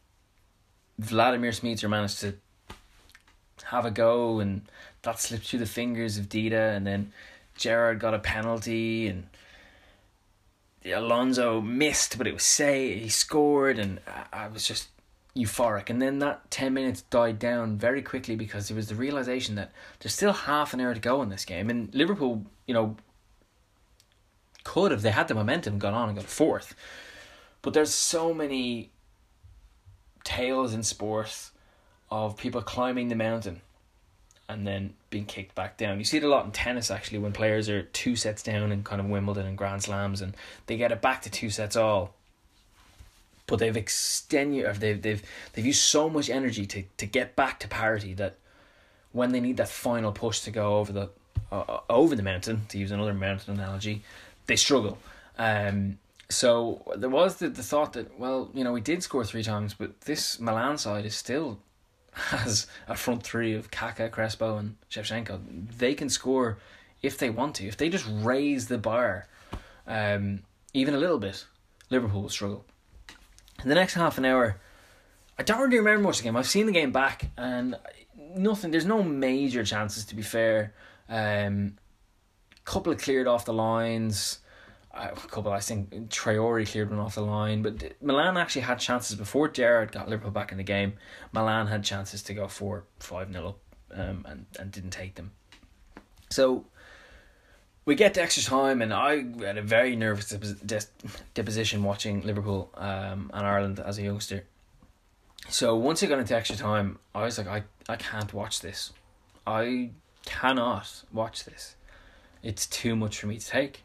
Vladimir Smicer managed to have a go and that slipped through the fingers of Dida and then Gerrard got a penalty and Alonso missed but it was say he scored and I, I was just euphoric. And then that 10 minutes died down very quickly because there was the realization that there's still half an hour to go in this game and Liverpool you know could have they had the momentum gone on and got fourth. But there's so many tales in sports of people climbing the mountain and then being kicked back down. You see it a lot in tennis actually when players are two sets down in kind of Wimbledon and Grand Slams and they get it back to two sets all but they've extended or they've they've they've used so much energy to to get back to parity that when they need that final push to go over the uh, over the mountain to use another mountain analogy they struggle um so there was the, the thought that well you know we did score three times but this Milan side is still has a front three of Kaka, Crespo, and Shevchenko. They can score if they want to. If they just raise the bar, um, even a little bit, Liverpool will struggle. In the next half an hour, I don't really remember much of the game. I've seen the game back and nothing. There's no major chances to be fair. Um, couple of cleared off the lines. A couple, I think Traore cleared one off the line, but Milan actually had chances before Gerrard got Liverpool back in the game. Milan had chances to go four, five nil up, um, and and didn't take them. So we get to extra time, and I had a very nervous deposition watching Liverpool um, and Ireland as a youngster. So once it got into extra time, I was like, I, I can't watch this. I cannot watch this. It's too much for me to take.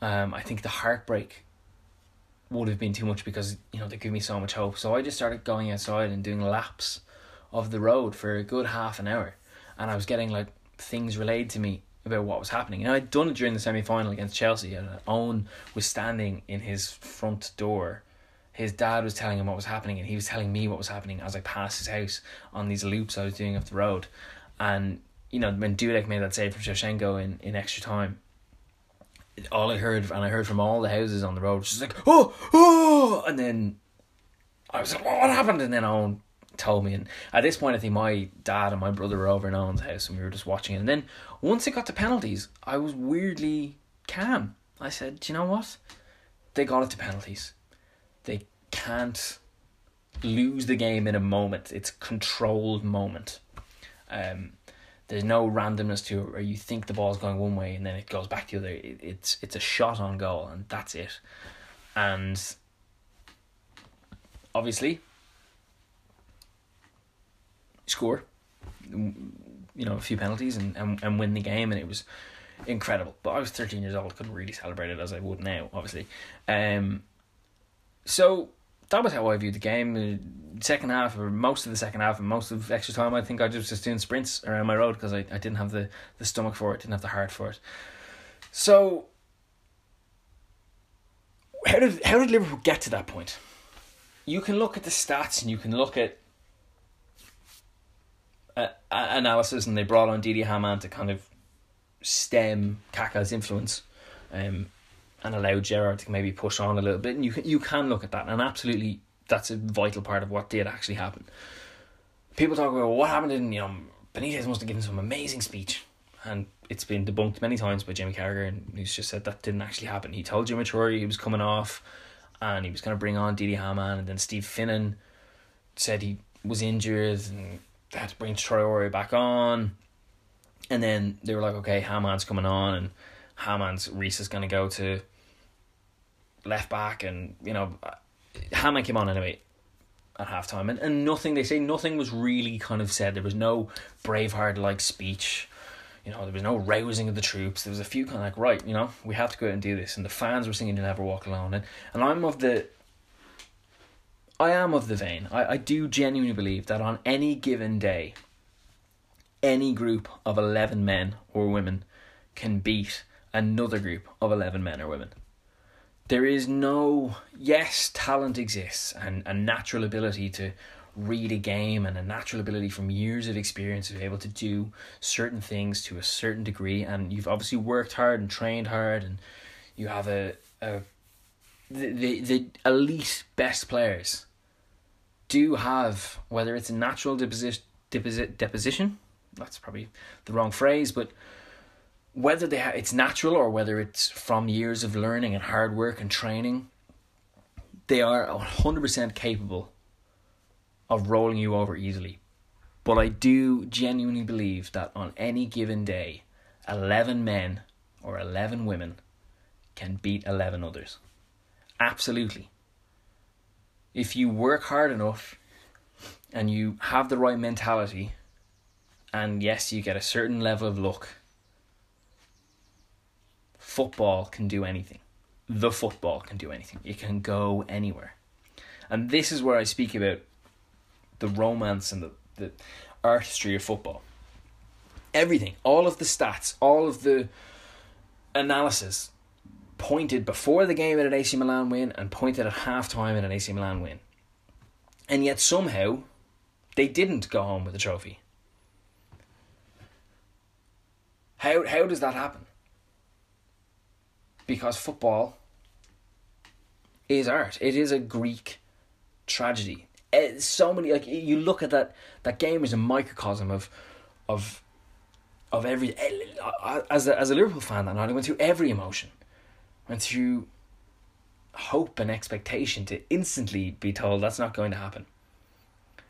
Um, I think the heartbreak would have been too much because you know they give me so much hope. So I just started going outside and doing laps of the road for a good half an hour, and I was getting like things relayed to me about what was happening. And I'd done it during the semi final against Chelsea. And Owen was standing in his front door. His dad was telling him what was happening, and he was telling me what was happening as I passed his house on these loops I was doing up the road. And you know when Dudek made that save from Shevchenko in, in extra time, all I heard and I heard from all the houses on the road, she's like oh oh, and then I was like, what happened? And then Owen told me. And at this point, I think my dad and my brother were over in Owen's house and we were just watching it. And then once it got to penalties, I was weirdly calm. I said, Do you know what? They got it to penalties. They can't lose the game in a moment. It's controlled moment. Um, there's no randomness to it where you think the ball's going one way and then it goes back the other. It, it's it's a shot on goal and that's it. And obviously score, you know, a few penalties and, and, and win the game, and it was incredible. But I was 13 years old, couldn't really celebrate it as I would now, obviously. Um, so that was how I viewed the game. The second half, or most of the second half, and most of extra time, I think I was just doing sprints around my road because I, I didn't have the, the stomach for it, didn't have the heart for it. So, how did how did Liverpool get to that point? You can look at the stats and you can look at uh, analysis, and they brought on Didi Hamann to kind of stem Kaka's influence, um, and allow Gerrard to maybe push on a little bit. And you can you can look at that, and absolutely that's a vital part of what did actually happen. People talk about what happened in you know Benitez must have given some amazing speech, and it's been debunked many times by Jamie Carragher, and he's just said that didn't actually happen. He told Djimi Traore he was coming off, and he was going to bring on Didi Hamann, and then Steve Finnan said he was injured and they had to bring Traore back on. And then they were like, okay, Hamann's coming on, and Hamann's Riise is going to go to left back, and you know, Hamann came on anyway at halftime, and, and nothing they say nothing was really kind of said. There was no Braveheart like speech, you know, there was no rousing of the troops. There was a few kind of like, right, you know, we have to go out and do this, and the fans were singing "You Never Walk Alone," and and I'm of the I am of the vein. I, I do genuinely believe that on any given day, any group of 11 men or women can beat another group of 11 men or women. There is no, yes, talent exists and a natural ability to read a game and a natural ability from years of experience to be able to do certain things to a certain degree and you've obviously worked hard and trained hard and you have a, a the, the, the elite best players do have whether it's a natural deposit, deposit deposition that's probably the wrong phrase but whether they ha- it's natural or whether it's from years of learning and hard work and training they are 100% capable of rolling you over easily. But I do genuinely believe that on any given day, 11 men or 11 women can beat 11 others. Absolutely. If you work hard enough and you have the right mentality, and yes, you get a certain level of luck, football can do anything. The football can do anything. It can go anywhere. And this is where I speak about the romance and the, the artistry of football. Everything, all of the stats, all of the analysis pointed before the game at an AC Milan win and pointed at half time at an AC Milan win. And yet somehow they didn't go home with the trophy. How how does that happen? Because football is art. It is a Greek tragedy. Uh, so many like you look at that that game is a microcosm of of of every eh, as a, as a Liverpool fan and I went through every emotion. Went through hope and expectation to instantly be told that's not going to happen.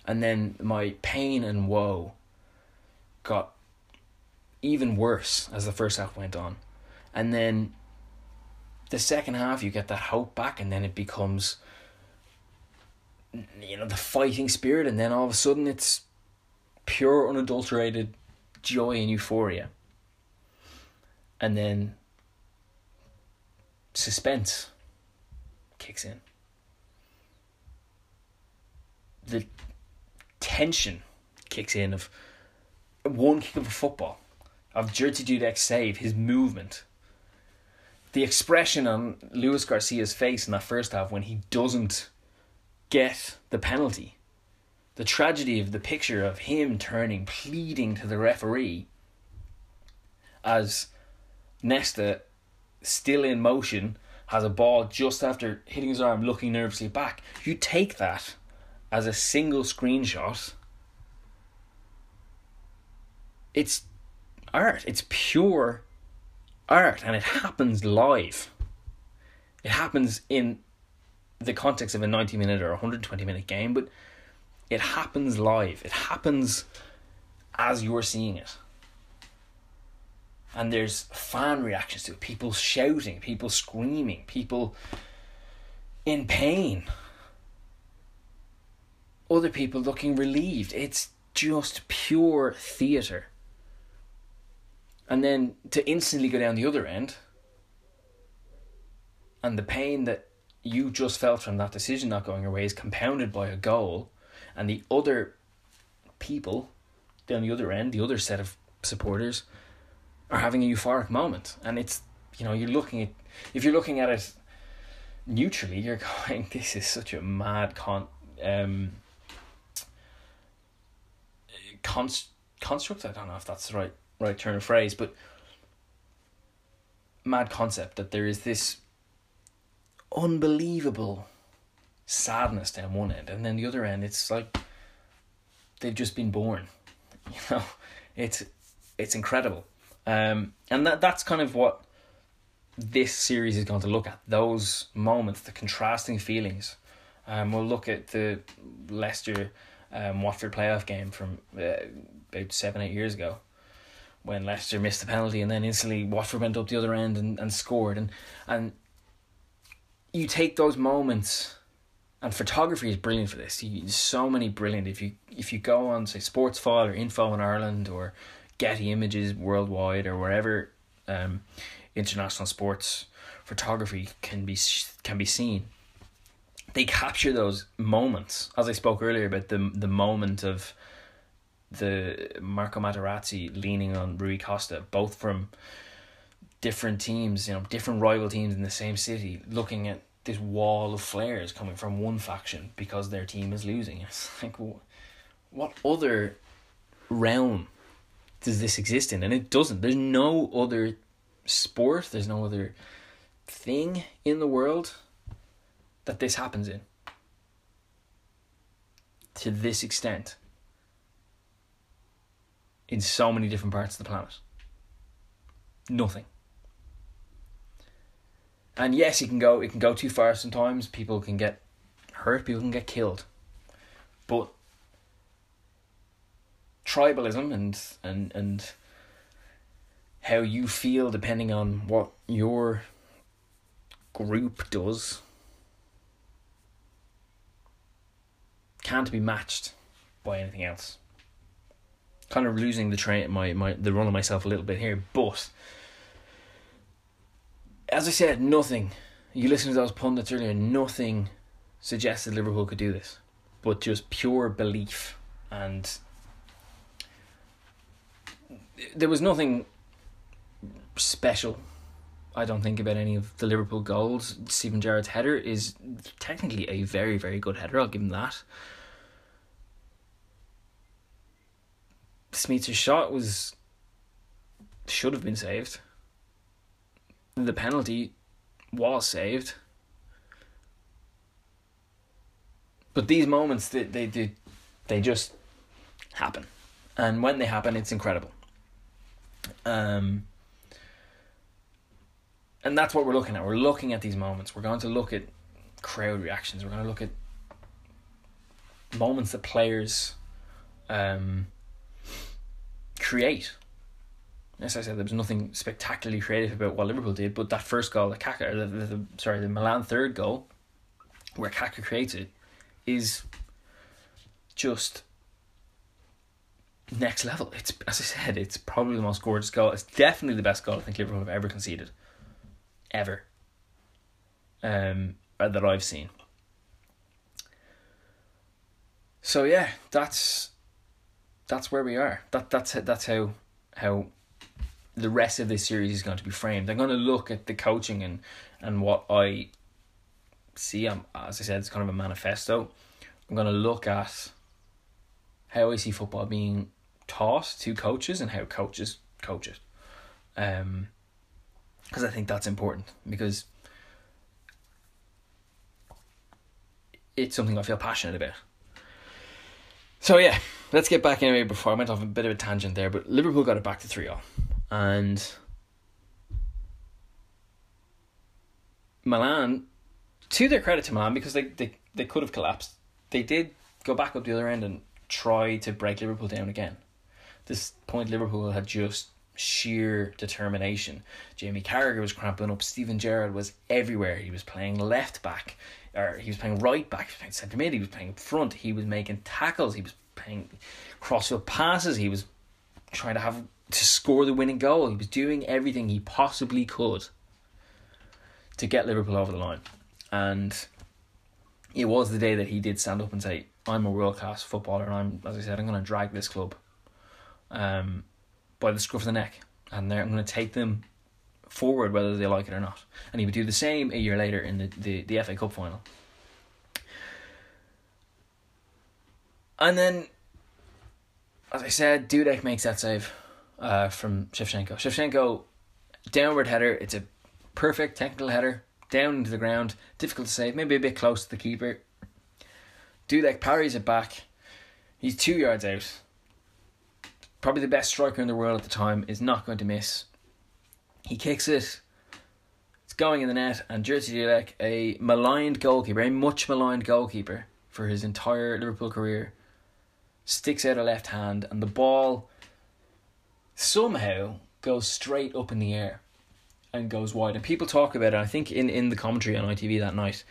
And then my pain and woe got even worse as the first half went on. And then the second half you get that hope back and then it becomes you know the fighting spirit and then all of a sudden it's pure unadulterated joy and euphoria. And then suspense kicks in. The tension kicks in of one kick of a football of Jerzy Dudek's save his movement the expression on Luis Garcia's face in that first half when he doesn't get the penalty. The tragedy of the picture of him turning, pleading to the referee as Nesta, still in motion, has a ball just after hitting his arm, looking nervously back. You take that as a single screenshot. It's art. It's pure art, and it happens live. It happens in the context of a 90 minute or 120 minute game, but it happens live. It happens as you're seeing it. And there's fan reactions to it people shouting, people screaming, people in pain, other people looking relieved. It's just pure theatre. And then to instantly go down the other end, and the pain that you just felt from that decision not going your way is compounded by a goal, and the other people down the other end, the other set of supporters, are having a euphoric moment, and it's you know you're looking at if you're looking at it neutrally, you're going, this is such a mad con um const- construct. I don't know if that's the right right turn of phrase, but mad concept that there is this unbelievable sadness down one end, and then the other end, it's like they've just been born. You know, it's it's incredible, um, and that that's kind of what this series is going to look at. Those moments, the contrasting feelings. Um, we'll look at the Leicester um, Watford playoff game from uh, about seven eight years ago when Leicester missed the penalty and then instantly Watford went up the other end and, and scored and and you take those moments and photography is brilliant for this. You, so many brilliant. If you if you go on say Sportsfile or Inpho in Ireland or Getty Images worldwide or wherever um, international sports photography can be can be seen, they capture those moments. As I spoke earlier about the the moment of the Marco Materazzi leaning on Rui Costa, both from different teams, you know, different rival teams in the same city, looking at this wall of flares coming from one faction because their team is losing. It's like, wh- what other realm does this exist in? And it doesn't. There's no other sport, there's no other thing in the world that this happens in. To this extent. In so many different parts of the planet. Nothing. And yes, it can go it can go too far sometimes. People can get hurt, people can get killed. But tribalism and and and how you feel depending on what your group does can't be matched by anything else. Kind of losing the train my, my the run of myself a little bit here, but as I said, nothing. You listen to those pundits earlier, nothing suggested Liverpool could do this, but just pure belief and there was nothing special. I don't think about any of the Liverpool goals. Steven Gerrard's header is technically a very, very good header. I'll give him that. Smith's shot was should have been saved. The penalty was saved. But these moments they they they, they just happen. And when they happen it's incredible. Um and that's what we're looking at. We're looking at these moments. We're going to look at crowd reactions. We're going to look at moments that players um, create. As I said, there was nothing spectacularly creative about what Liverpool did, but that first goal, the Kaka, the, the, the sorry, the Milan third goal, where Kaka created, is just next level. It's as I said, it's probably the most gorgeous goal. It's definitely the best goal I think Liverpool have ever conceded, ever. Um, that I've seen. So yeah, that's that's where we are. That that's that's how how the rest of this series is going to be framed. I'm going to look at the coaching and and what I see. I'm, as I said, it's kind of a manifesto. I'm going to look at how I see football being taught to coaches and how coaches coach it. Um, because I think that's important because it's something I feel passionate about. So yeah, let's get back anyway. Before I went off a bit of a tangent there, but Liverpool got it back to three 0 and Milan, to their credit to Milan, because they, they they could have collapsed, they did go back up the other end and try to break Liverpool down again. This point, Liverpool had just sheer determination. Jamie Carragher was cramping up. Steven Gerrard was everywhere. He was playing left back, or he was playing right back. He was playing centre mid. He was playing front. He was making tackles. He was playing crossfield passes. He was trying to have to score the winning goal. He was doing everything he possibly could to get Liverpool over the line, and it was the day that he did stand up and say, "I'm a world class footballer, and I'm, as I said, I'm going to drag this club." Um, by the scruff of the neck, and I'm going to take them forward whether they like it or not. And he would do the same a year later in the, the, the FA Cup final. And then, as I said, Dudek makes that save uh, from Shevchenko. Shevchenko, downward header. It's a perfect technical header down into the ground. Difficult to save, maybe a bit close to the keeper. Dudek parries it back. He's two yards out probably the best striker in the world at the time, is not going to miss. He kicks it. It's going in the net, and Jerzy Dudek, a maligned goalkeeper, a much maligned goalkeeper for his entire Liverpool career, sticks out a left hand, and the ball somehow goes straight up in the air and goes wide. And people talk about it. I think in, in the commentary on ITV that night,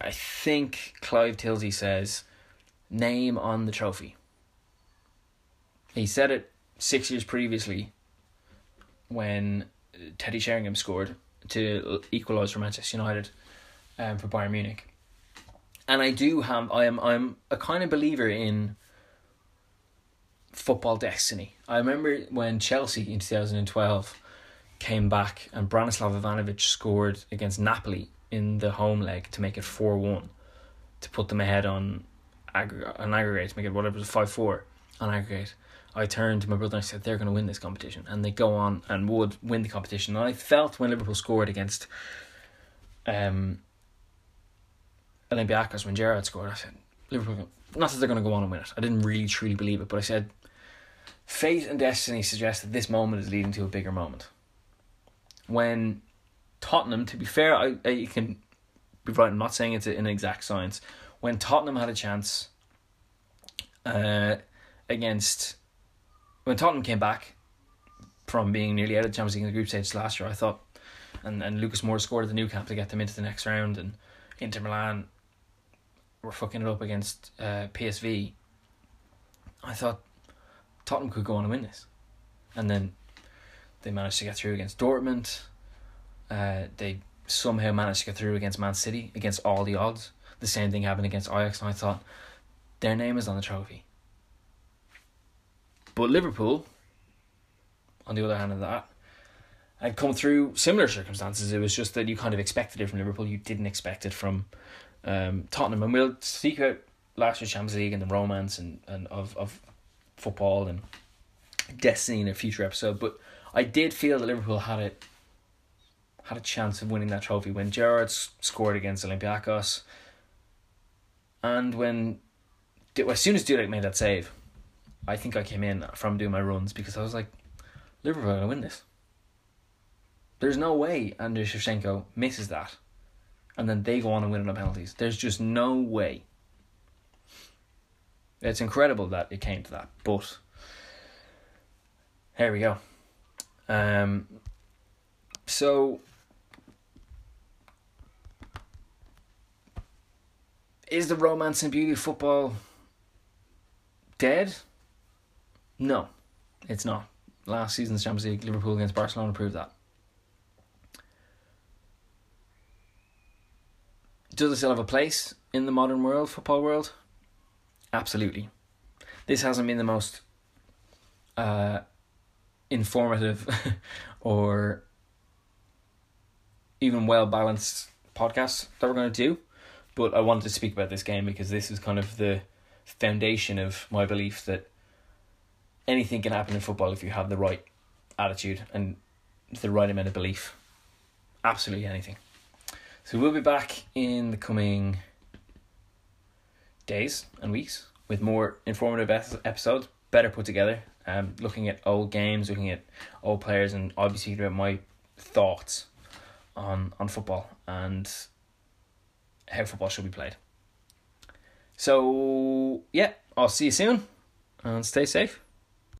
I think Clive Tyldesley says, "Name on the trophy." He said it six years previously when Teddy Sheringham scored to equalise for Manchester United um, for Bayern Munich. And I do have I am I'm a kind of believer in football destiny. I remember when Chelsea in 2012 came back and Branislav Ivanovic scored against Napoli in the home leg to make it four one, to put them ahead on aggregate on aggregate to make it whatever it was five four on aggregate. I turned to my brother and I said they're going to win this competition, and they go on and would win the competition. And I felt when Liverpool scored against um, Olympiacos when Gerrard scored, I said Liverpool. Not that they're going to go on and win it. I didn't really truly believe it, but I said fate and destiny suggest that this moment is leading to a bigger moment. When Tottenham, to be fair, I, I you can be right. I'm not saying it's an exact science. When Tottenham had a chance uh, against when Tottenham came back from being nearly out of the Champions League in the group stage last year, I thought, and and Lucas Moura scored at the Nou Camp to get them into the next round, and Inter Milan were fucking it up against uh, PSV. I thought Tottenham could go on and win this, and then they managed to get through against Dortmund. Uh, they somehow managed to get through against Man City against all the odds. The same thing happened against Ajax, and I thought their name is on the trophy. But Liverpool, on the other hand of that, had come through similar circumstances. It was just that you kind of expected it from Liverpool. You didn't expect it from um, Tottenham. And we'll speak about last year's Champions League and the romance and, and of, of football and destiny in a future episode. But I did feel that Liverpool had it had a chance of winning that trophy when Gerrard scored against Olympiacos, and when as soon as Dudek made that save, I think I came in from doing my runs because I was like, Liverpool are gonna win this. There's no way Andriy Shevchenko misses that, and then they go on and win on penalties. There's just no way. It's incredible that it came to that, but here we go. Um, so is the romance and beauty of football dead? No, it's not. Last season's Champions League, Liverpool against Barcelona proved that. Does it still have a place in the modern world, football world? Absolutely. This hasn't been the most uh, informative or even well balanced podcast that we're going to do, but I wanted to speak about this game because this is kind of the foundation of my belief that anything can happen in football if you have the right attitude and the right amount of belief. Absolutely anything. So we'll be back in the coming days and weeks with more informative episodes, better put together. Um, looking at old games, looking at old players, and obviously about my thoughts on on football and how football should be played. So yeah, I'll see you soon and stay safe.